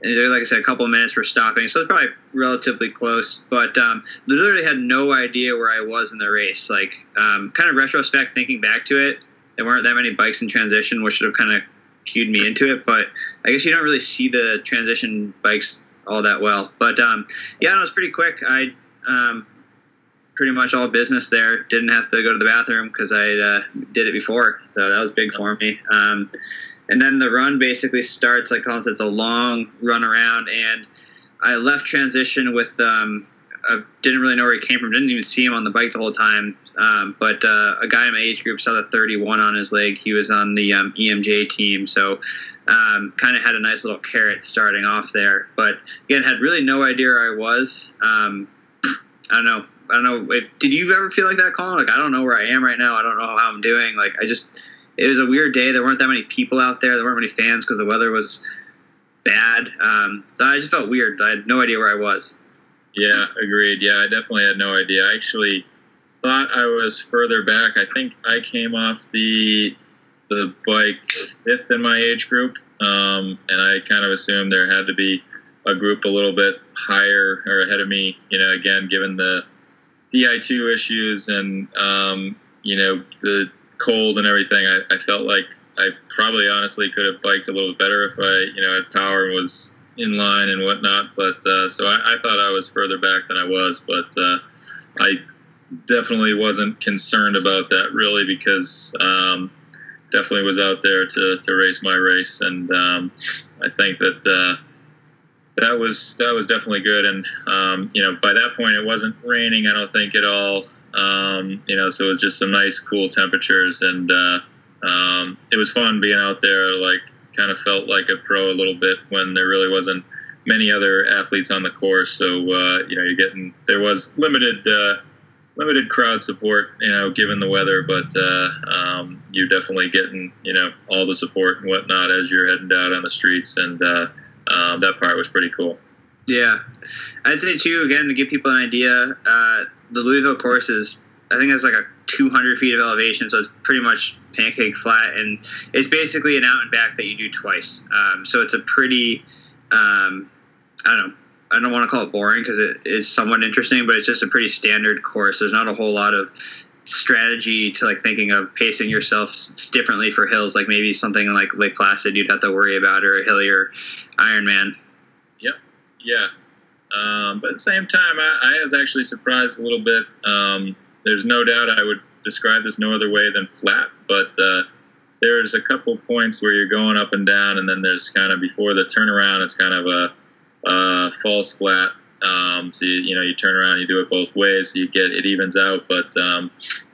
and like I said, a couple of minutes for stopping, so it's probably relatively close. But um, literally had no idea where I was in the race. Like, um, kind of retrospect, thinking back to it, there weren't that many bikes in transition, which should have kind of cued me into it. But I guess you don't really see the transition bikes all that well. But um, yeah, no, it was pretty quick. I um, pretty much all business there. Didn't have to go to the bathroom because I uh, did it before, so that was big for me. Um, and then the run basically starts like Colin said, it's a long run around, and I left transition with um, I didn't really know where he came from. Didn't even see him on the bike the whole time. Um, but uh, a guy in my age group saw the 31 on his leg. He was on the um, EMJ team, so um, kind of had a nice little carrot starting off there. But again, had really no idea where I was. Um, I don't know. I don't know. If, did you ever feel like that, Colin? Like I don't know where I am right now. I don't know how I'm doing. Like I just, it was a weird day. There weren't that many people out there. There weren't many fans because the weather was bad. Um, so I just felt weird. I had no idea where I was. Yeah, agreed. Yeah, I definitely had no idea. I actually thought I was further back. I think I came off the the bike fifth in my age group, um, and I kind of assumed there had to be a group a little bit higher or ahead of me. You know, again, given the Di2 issues and um, you know the cold and everything, I, I felt like I probably honestly could have biked a little better if I you know had power and was in line and whatnot. But uh, so I, I, thought I was further back than I was, but uh, I definitely wasn't concerned about that really because um, definitely was out there to, to race my race, and um, I think that. Uh, that was that was definitely good, and um, you know by that point it wasn't raining. I don't think at all. Um, you know, so it was just some nice, cool temperatures, and uh, um, it was fun being out there, like kind of felt like a pro a little bit when there really wasn't many other athletes on the course. So uh, you know, you're getting there was limited uh, limited crowd support, you know, given the weather, but uh, um, you're definitely getting you know all the support and whatnot as you're heading down on the streets, and uh, um, that part was pretty cool. Yeah, I'd say too. Again, to give people an idea, uh, the Louisville course is I think it's like a 200 feet of elevation, so it's pretty much pancake flat, and it's basically an out and back that you do twice. Um, so it's a pretty, um, I don't know, I don't want to call it boring because it is somewhat interesting, but it's just a pretty standard course. There's not a whole lot of strategy to like thinking of pacing yourself differently for hills, like maybe something like Lake Placid you'd have to worry about, or a hillier Ironman. Yep. Yeah. Um, but at the same time, I, I, was actually surprised a little bit. Um, there's no doubt I would describe this no other way than flat, but uh, there's a couple points where you're going up and down, and then there's kind of before the turnaround, it's kind of a, a false flat. Um, so you, you, know you turn around, you do it both ways, so you get it evens out. But um,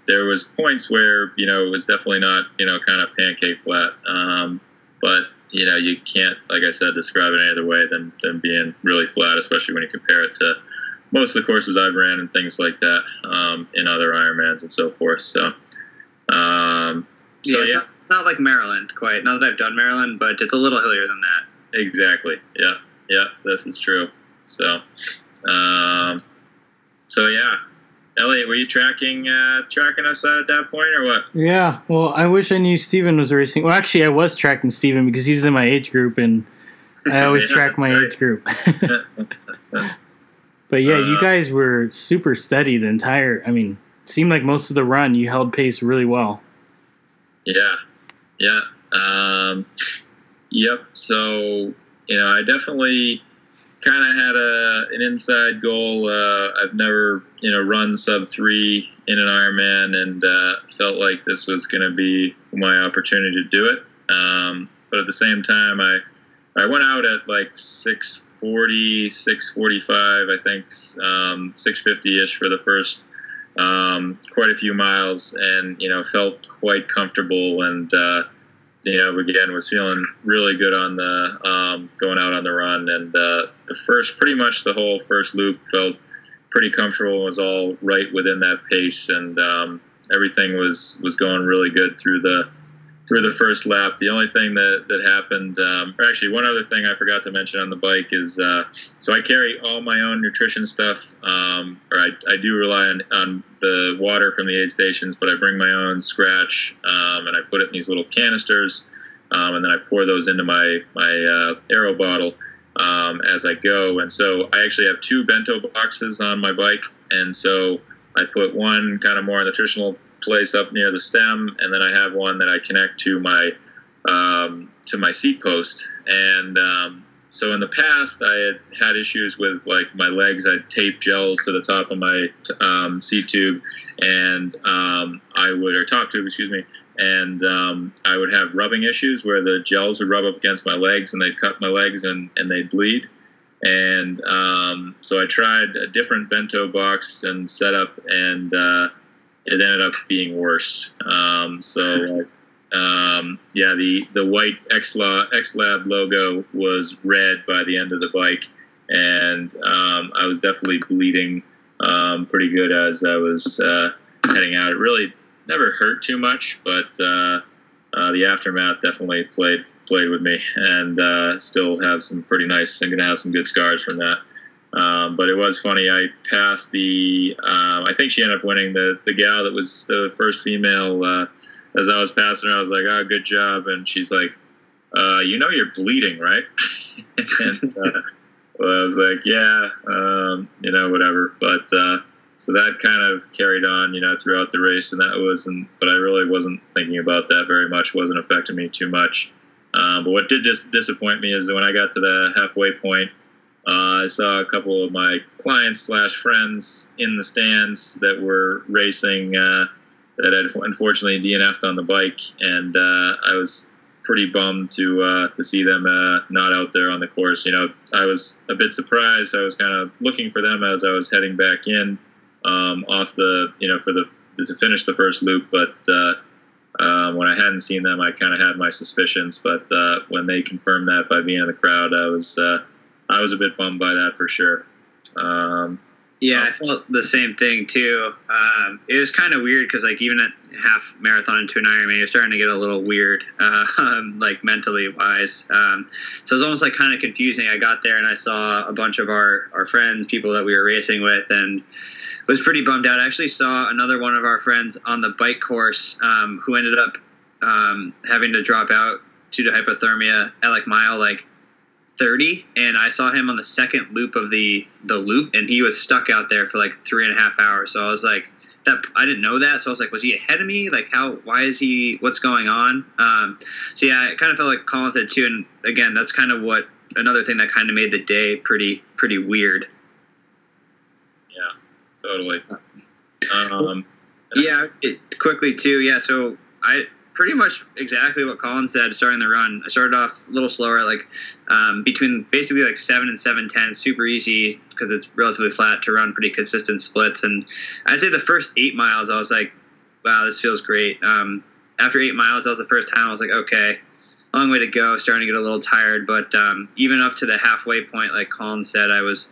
there was points where you know it was definitely not you know kind of pancake flat. Um, but you know, you can't, like I said, describe it any other way than, than being really flat, especially when you compare it to most of the courses I've ran and things like that um, in other Ironmans and so forth. So, um, so yeah, yeah, It's, not, it's not like Maryland quite. Not that I've done Maryland, but it's a little hillier than that. exactly. Yeah, yeah, this is true. So, um, so yeah, Elliot, were you tracking uh, tracking us at that point or what? Yeah, well, I wish I knew Steven was racing. Well, actually, I was tracking Steven because he's in my age group, and I always Yeah, track my right. age group. but yeah, you Uh, guys were super steady the entire. I mean, seemed like most of the run you held pace really well. Yeah, yeah, um, yep. So you know, I definitely kind of had a an inside goal. Uh, I've never you know run sub three in an Ironman, and uh, felt like this was going to be my opportunity to do it. Um, but at the same time, I I went out at like 640, 645, I think, um, 650 ish for the first um, quite a few miles and, you know, felt quite comfortable and, uh, you know, again, was feeling really good on the um, going out on the run. And uh, the first, pretty much the whole first loop felt pretty comfortable, was all right within that pace. And um, everything was, was going really good through the, through the first lap. The only thing that, that happened, um, or actually one other thing I forgot to mention on the bike is, uh, so I carry all my own nutrition stuff, um, or I, I do rely on, on the water from the aid stations, but I bring my own Skratch, um, and I put it in these little canisters, um, and then I pour those into my, my, uh, aero bottle, um, as I go. And so I actually have two bento boxes on my bike. And so I put one kind of more nutritional place up near the stem, and then I have one that I connect to my um, to my seat post. And um, so in the past, I had had issues with like my legs. I'd tape gels to the top of my um, seat tube, and um, I would or top tube, excuse me, and um, I would have rubbing issues where the gels would rub up against my legs and they'd cut my legs and, and they'd bleed. And um, so I tried a different bento box and setup, and uh, it ended up being worse. Um, so, um, yeah, the, the white X-Lab, X-Lab logo was red by the end of the bike, and um, I was definitely bleeding um, pretty good as I was uh, heading out. It really never hurt too much, but uh, uh, the aftermath definitely played played with me, and uh, still have some pretty nice. I'm gonna have some good scars from that. Um, but it was funny. I passed the. Um, I think she ended up winning the the gal that was the first female. Uh, as I was passing her, I was like, "Oh, good job!" And she's like, uh, "You know, you're bleeding, right?" and uh, well, I was like, "Yeah, um, you know, whatever." But uh, so that kind of carried on, you know, throughout the race, and that wasn't. But I really wasn't thinking about that very much. Wasn't affecting me too much. Um, but what did dis- disappoint me is that when I got to the halfway point. Uh, I saw a couple of my clients slash friends in the stands that were racing uh, that had unfortunately DNF'd on the bike, and uh, I was pretty bummed to uh, to see them uh, not out there on the course. You know, I was a bit surprised. I was kind of looking for them as I was heading back in um, off the you know for the to finish the first loop, but. Uh, uh, when I hadn't seen them, I kind of had my suspicions, but uh, when they confirmed that by being in the crowd, I was uh, I was a bit bummed by that for sure. Um, Yeah, I felt the same thing too. Um, it was kind of weird because, like, even at half marathon into an Ironman, you're starting to get a little weird, um, like mentally wise. Um, so it was almost like kind of confusing. I got there and I saw a bunch of our our friends, people that we were racing with, and was pretty bummed out. I actually saw another one of our friends on the bike course um, who ended up um, having to drop out due to hypothermia at like mile like 30 and i saw him on the second loop of the the loop and he was stuck out there for like three and a half hours. So i was like that i didn't know that. So i was like was he ahead of me? Like how why is he what's going on? Um, so yeah it kind of felt like colin said too and again that's kind of what another thing that kind of made the day pretty pretty weird. Yeah, totally. Um, yeah it, quickly too. Yeah so i pretty much exactly what colin said starting the run. I started off a little slower like um, between basically like 7 and 710 super easy because it's relatively flat to run pretty consistent splits. And i'd say the first eight miles i was like wow this feels great. Um, after eight miles that was the first time i was like okay long way to go. Starting to get a little tired, but um, even up to the halfway point, like Colin said, I was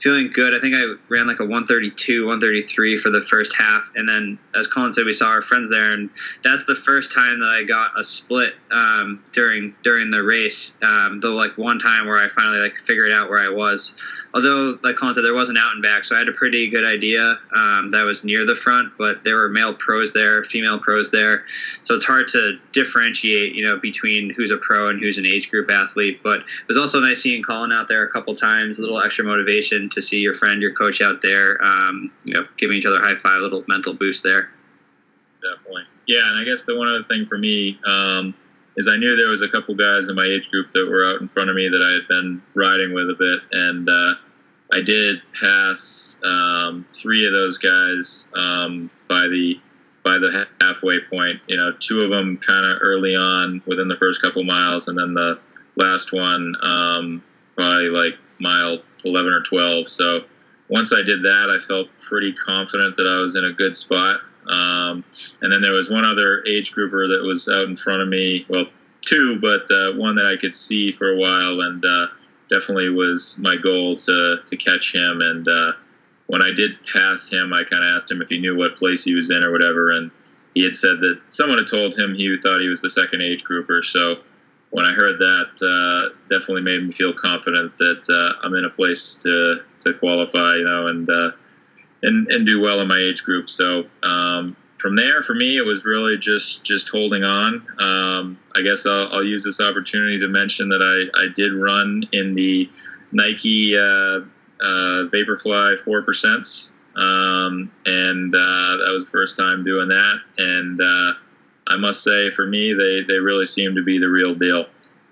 feeling good. I think I ran like a 132, 133 for the first half, and then as Colin said, we saw our friends there, and that's the first time that I got a split um, during during the race. Um, the like one time where I finally like figured out where I was although like Colin said, there was an out and back, so I had a pretty good idea um, that was near the front. But there were male pros there, female pros there, so it's hard to differentiate, you know, between who's a pro and who's an age group athlete. But it was also nice seeing Colin out there a couple times, a little extra motivation to see your friend, your coach out there, um, you know, giving each other high five, a little mental boost there. Definitely, yeah. And I guess the one other thing for me. Um, is I knew there was a couple guys in my age group that were out in front of me that I had been riding with a bit, and uh, I did pass um, three of those guys um, by the by the halfway point. You know, two of them kind of early on within the first couple miles, and then the last one um, probably like mile 11 or 12. So once I did that, I felt pretty confident that I was in a good spot. Um, and then there was one other age grouper that was out in front of me. Well, two, but uh, one that I could see for a while, and uh, definitely was my goal to to catch him. And uh, when I did pass him, I kind of asked him if he knew what place he was in or whatever, and he had said that someone had told him he thought he was the second age grouper. So when I heard that, uh, definitely made me feel confident that uh, I'm in a place to to qualify, you know, and uh, and and do well in my age group. So um, from there, for me, it was really just just holding on. Um, I guess I'll, I'll, use this opportunity to mention that I, I did run in the Nike uh, uh, Vaporfly four percents, um, and uh, that was the first time doing that. And uh, I must say, for me, they they really seem to be the real deal.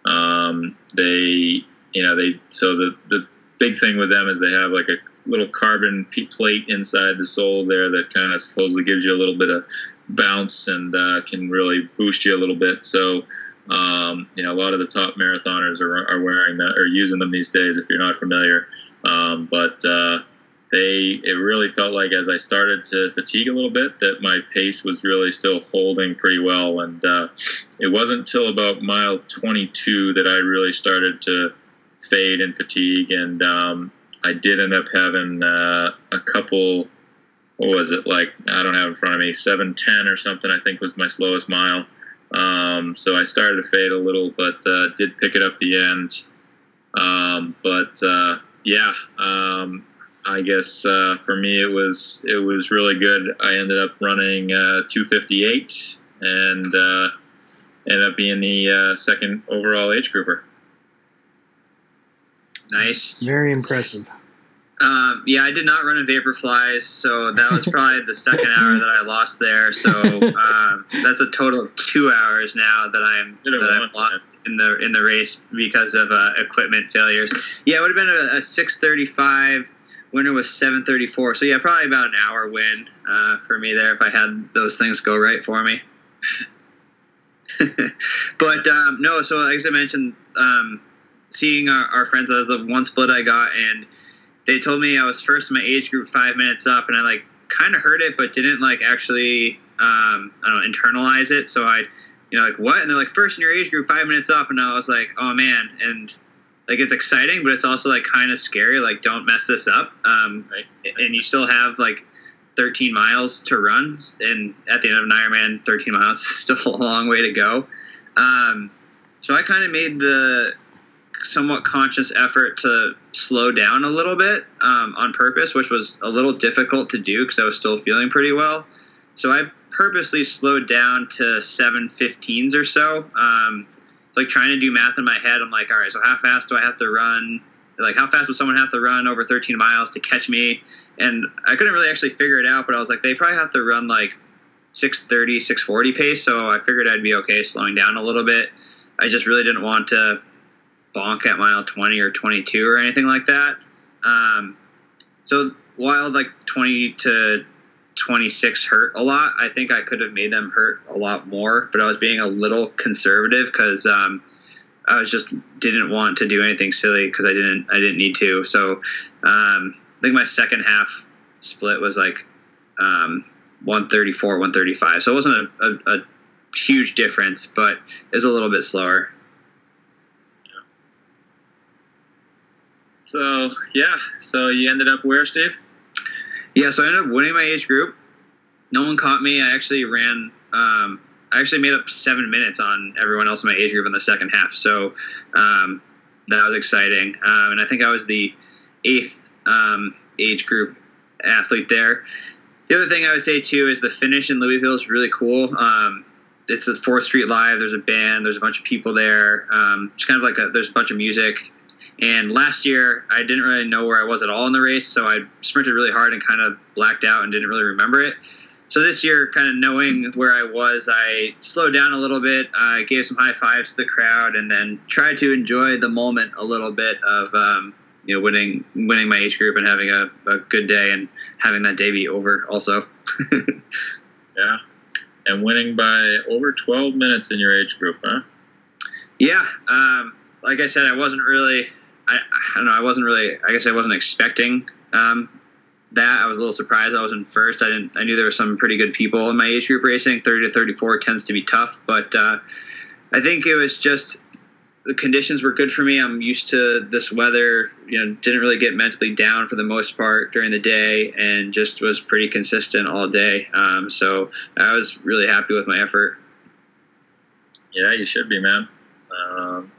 Um, they you know they so the the big thing with them is they have like a little carbon plate inside the sole there that kind of supposedly gives you a little bit of bounce and uh, can really boost you a little bit. So, um, you know, a lot of the top marathoners are, are wearing that or using them these days if you're not familiar. Um, but uh, they, it really felt like as I started to fatigue a little bit that my pace was really still holding pretty well. And uh, it wasn't until about mile 22 that I really started to fade and fatigue. And um, I did end up having uh, a couple. What was it like? I don't have in front of me. Seven ten or something. I think was my slowest mile. Um, so I started to fade a little, but uh, did pick it up the end. Um, but uh, yeah, um, I guess uh, for me it was it was really good. I ended up running uh, 258 and uh, ended up being the second overall age grouper. Nice. Very impressive. Um, yeah, I did not run in Vaporflies, so that was probably the second hour that I lost there. So um, that's a total of two hours now that I'm that I've lost in the in the race because of uh, equipment failures. Yeah, it would have been a, a 6:35. Winner was 7:34. So yeah, probably about an hour win uh, for me there if I had those things go right for me. but um, no, so as I mentioned, um, seeing our, our friends. That was the one split I got, and they told me I was first in my age group five minutes up, and I like kind of heard it, but didn't like actually um, I don't know internalize it. So I, you know, like what? And they're like first in your age group, five minutes up, and I was like, oh man, and like it's exciting, but it's also like kind of scary. Like don't mess this up. Um, and you still have like 13 miles to run, and at the end of an Ironman, 13 miles is still a long way to go. Um, so I kind of made the somewhat conscious effort to slow down a little bit um, on purpose, which was a little difficult to do because I was still feeling pretty well. So I purposely slowed down to 715s or so. Um, like trying to do math in my head. I'm like, all right, so how fast do I have to run? Like, how fast would someone have to run over 13 miles to catch me? And I couldn't really actually figure it out, but I was like, they probably have to run like 630, 640 pace. So I figured I'd be okay slowing down a little bit. I just really didn't want to bonk at mile 20 or 22 or anything like that. Um, so while like 20 to 26 hurt a lot, I think I could have made them hurt a lot more, but I was being a little conservative because um, I was just didn't want to do anything silly because I didn't I didn't need to. So um, I think my second half split was like um, 134, 135. So it wasn't a, a, a huge difference, but it was a little bit slower. So yeah, so you ended up where, Steve? Yeah, so I ended up winning my age group. No one caught me. I actually ran. Um, I actually made up seven minutes on everyone else in my age group in the second half. So um, that was exciting. Um, and I think I was the eighth um, age group athlete there. The other thing I would say too is the finish in Louisville is really cool. Um, it's the Fourth Street Live. There's a band. There's a bunch of people there. Um, it's kind of like a, there's a bunch of music. And last year, I didn't really know where I was at all in the race, so I sprinted really hard and kind of blacked out and didn't really remember it. So this year, kind of knowing where I was, I slowed down a little bit. I gave some high fives to the crowd, and then tried to enjoy the moment a little bit of um, you know winning winning my age group and having a, a good day and having that day be over also. yeah, and winning by over 12 minutes in your age group, huh? Yeah, um, like I said, I wasn't really. I, I don't know. I wasn't really. I guess I wasn't expecting um, that. I was a little surprised I was in first. I didn't. I knew there were some pretty good people in my age group racing. Thirty to thirty-four tends to be tough, but uh, I think it was just the conditions were good for me. I'm used to this weather. You know, didn't really get mentally down for the most part during the day, and just was pretty consistent all day. Um, so I was really happy with my effort. Yeah, you should be, man. Um,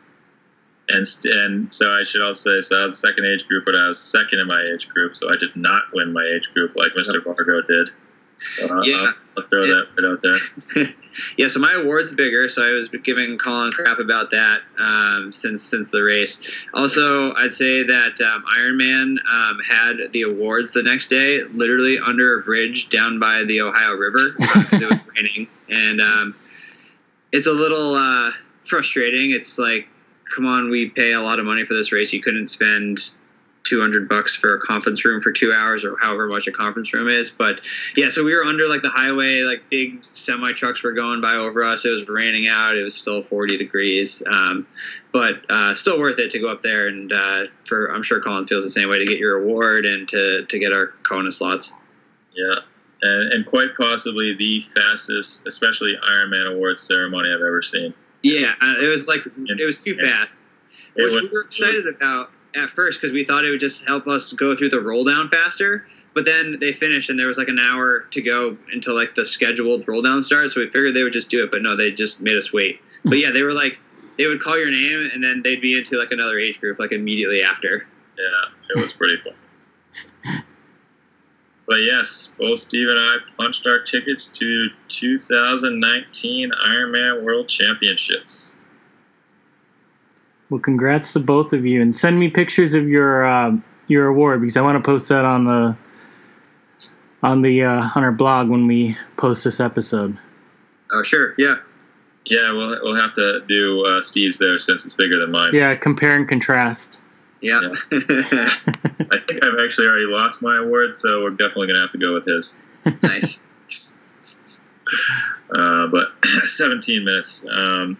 and and so I should also say, so I was second age group, but I was second in my age group, so I did not win my age group like Mr. Vargo did. Uh, yeah, I'll, I'll throw that right out there. yeah, so my award's bigger, so I was giving Colin crap about that um, since since the race. Also, I'd say that um, Ironman um, had the awards the next day, literally under a bridge down by the Ohio River. it was raining, and um, it's a little uh, frustrating. It's like, come on, we pay a lot of money for this race. You couldn't spend 200 bucks for a conference room for two hours or however much a conference room is. But yeah, so we were under like the highway, like big semi trucks were going by over us. It was raining out. It was still 40 degrees. Um, but uh, still worth it to go up there. And uh, for, I'm sure Colin feels the same way to get your award and to, to get our Kona slots. Yeah. And, and quite possibly the fastest, especially Ironman awards ceremony I've ever seen. Yeah. Uh, it was like, it was too fast. Which was, we were excited about at first because we thought it would just help us go through the roll down faster. But then they finished and there was like an hour to go until like the scheduled roll down starts. So we figured they would just do it, but no, they just made us wait. But yeah, they were like they would call your name and then they'd be into like another age group like immediately after. Yeah, it was pretty cool. But yes, both Steve and I punched our tickets to 2019 Ironman World Championships. Well, congrats to both of you, and send me pictures of your uh, your award because I want to post that on the on the uh, on our blog when we post this episode. Oh, sure, yeah, yeah. We'll we'll have to do uh, Steve's there since it's bigger than mine. Yeah, compare and contrast. Yeah. yeah. I think I've actually already lost my award, so we're definitely gonna have to go with his. nice. Uh, but 17 minutes. Um,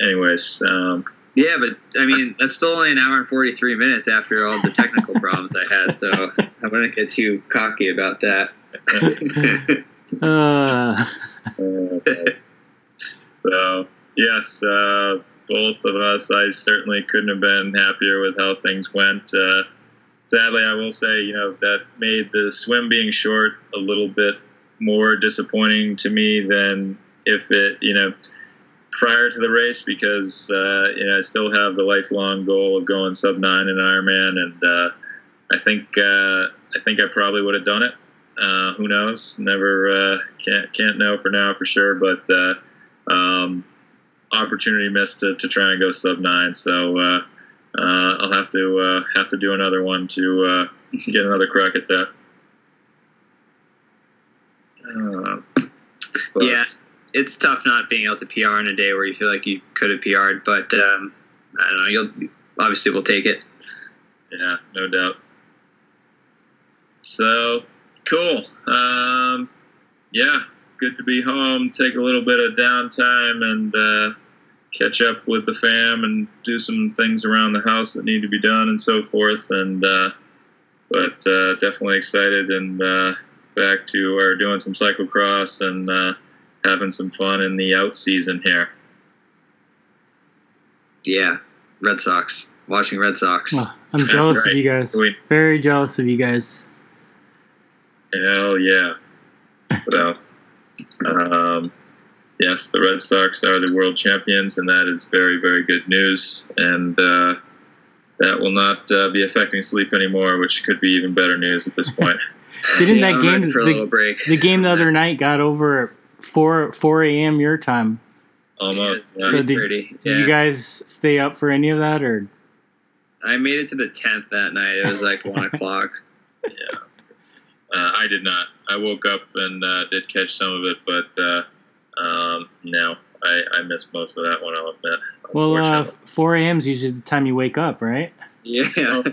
anyways. Um, yeah, but I mean, that's still only an hour and 43 minutes after all the technical problems I had, so I wouldn't get too cocky about that. uh. so, yes, uh, both of us, I certainly couldn't have been happier with how things went. Uh, sadly, I will say, you know, that made the swim being short a little bit more disappointing to me than if it, you know, prior to the race because uh, you know I still have the lifelong goal of going sub nine in Ironman, and uh, I think uh, I think I probably would have done it. Uh, who knows? Never uh, can't can't know for now for sure, but uh, um, opportunity missed to, to try and go sub nine. So I'll have to have to do another one to get another crack at that. But, yeah, it's tough not being able to PR in a day where you feel like you could have PR'd, but um, I don't know. You'll obviously we'll take it. Yeah, no doubt. So cool. Um, yeah, good to be home. Take a little bit of downtime and uh, catch up with the fam and do some things around the house that need to be done and so forth. And uh, but uh, definitely excited and uh, back to or doing some cyclocross and uh, having some fun in the out season here. Yeah, Red Sox. watching Red Sox. Oh, I'm jealous Right. of you guys. We- Very jealous of you guys. Hell yeah. So, um, yes, the Red Sox are the world champions, and that is very, very good news. And uh, that will not uh, be affecting sleep anymore, which could be even better news at this point. Didn't Yeah, that game for a the- little break? The game the other night got over at four four a.m. your time. Almost. Yeah, Yeah. So it's did- pretty. Did Yeah. you guys stay up for any of that, or I made it to the tenth that night. It was like one o'clock. yeah. Uh, I did not. I woke up and uh, did catch some of it, but uh, um, no, I, I missed most of that one. I'll admit. well, uh, four a.m. is usually the time you wake up, right? Yeah.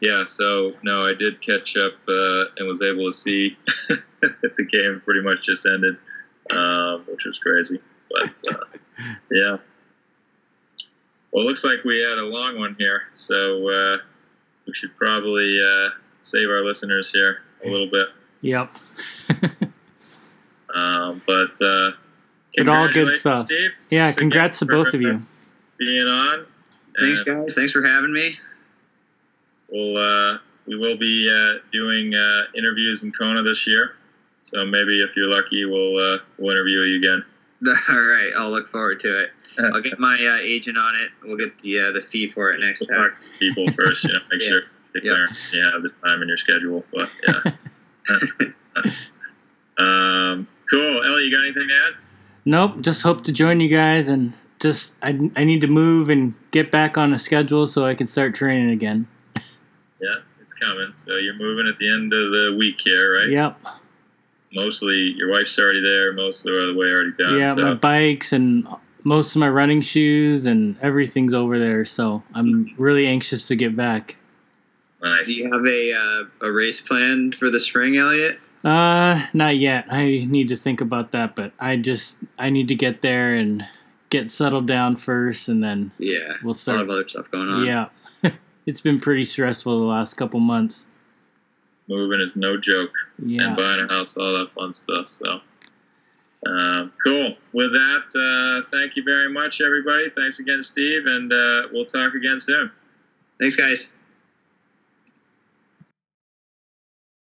Yeah, so no, I did catch up uh, and was able to see that the game pretty much just ended, um, which was crazy. But uh, yeah. Well, it looks like we had a long one here, so uh, we should probably uh, save our listeners here a little bit. Yep. Um, but uh, But all good stuff. Steve. Yeah, Thanks congrats to both of you. being on. Thanks, And- guys. Thanks for having me. We'll uh, we will be uh, doing uh, interviews in Kona this year, so maybe if you're lucky, we'll uh, we'll interview you again. All right. I'll look forward to it. I'll get my uh, agent on it. We'll get the uh, the fee for it next We'll time. talk to people first, you know, make Yeah. sure you Yeah. clear, you have the time in your schedule. But yeah. um, cool. Ellie, you got anything to add? Nope. Just hope to join you guys, and just I I need to move and get back on a schedule so I can start training again. Yeah, it's coming. So you're moving at the end of the week here, right? Yep. Mostly your wife's already there. Most of the way already done. yeah, so. my bikes and most of my running shoes and everything's over there. So I'm really anxious to get back. Nice. Do you have a uh, a race planned for the spring, Elliot? Uh, not yet. I need to think about that, but I just I need to get there and get settled down first, and then Yeah. we'll start. A lot start. of other stuff going on. Yeah, it's been pretty stressful the last couple months. Moving is no joke. Yeah. and buying a house, all that fun stuff. So, um, cool. With that, uh, thank you very much, everybody. Thanks again, Steve, and uh, we'll talk again soon. Thanks, guys.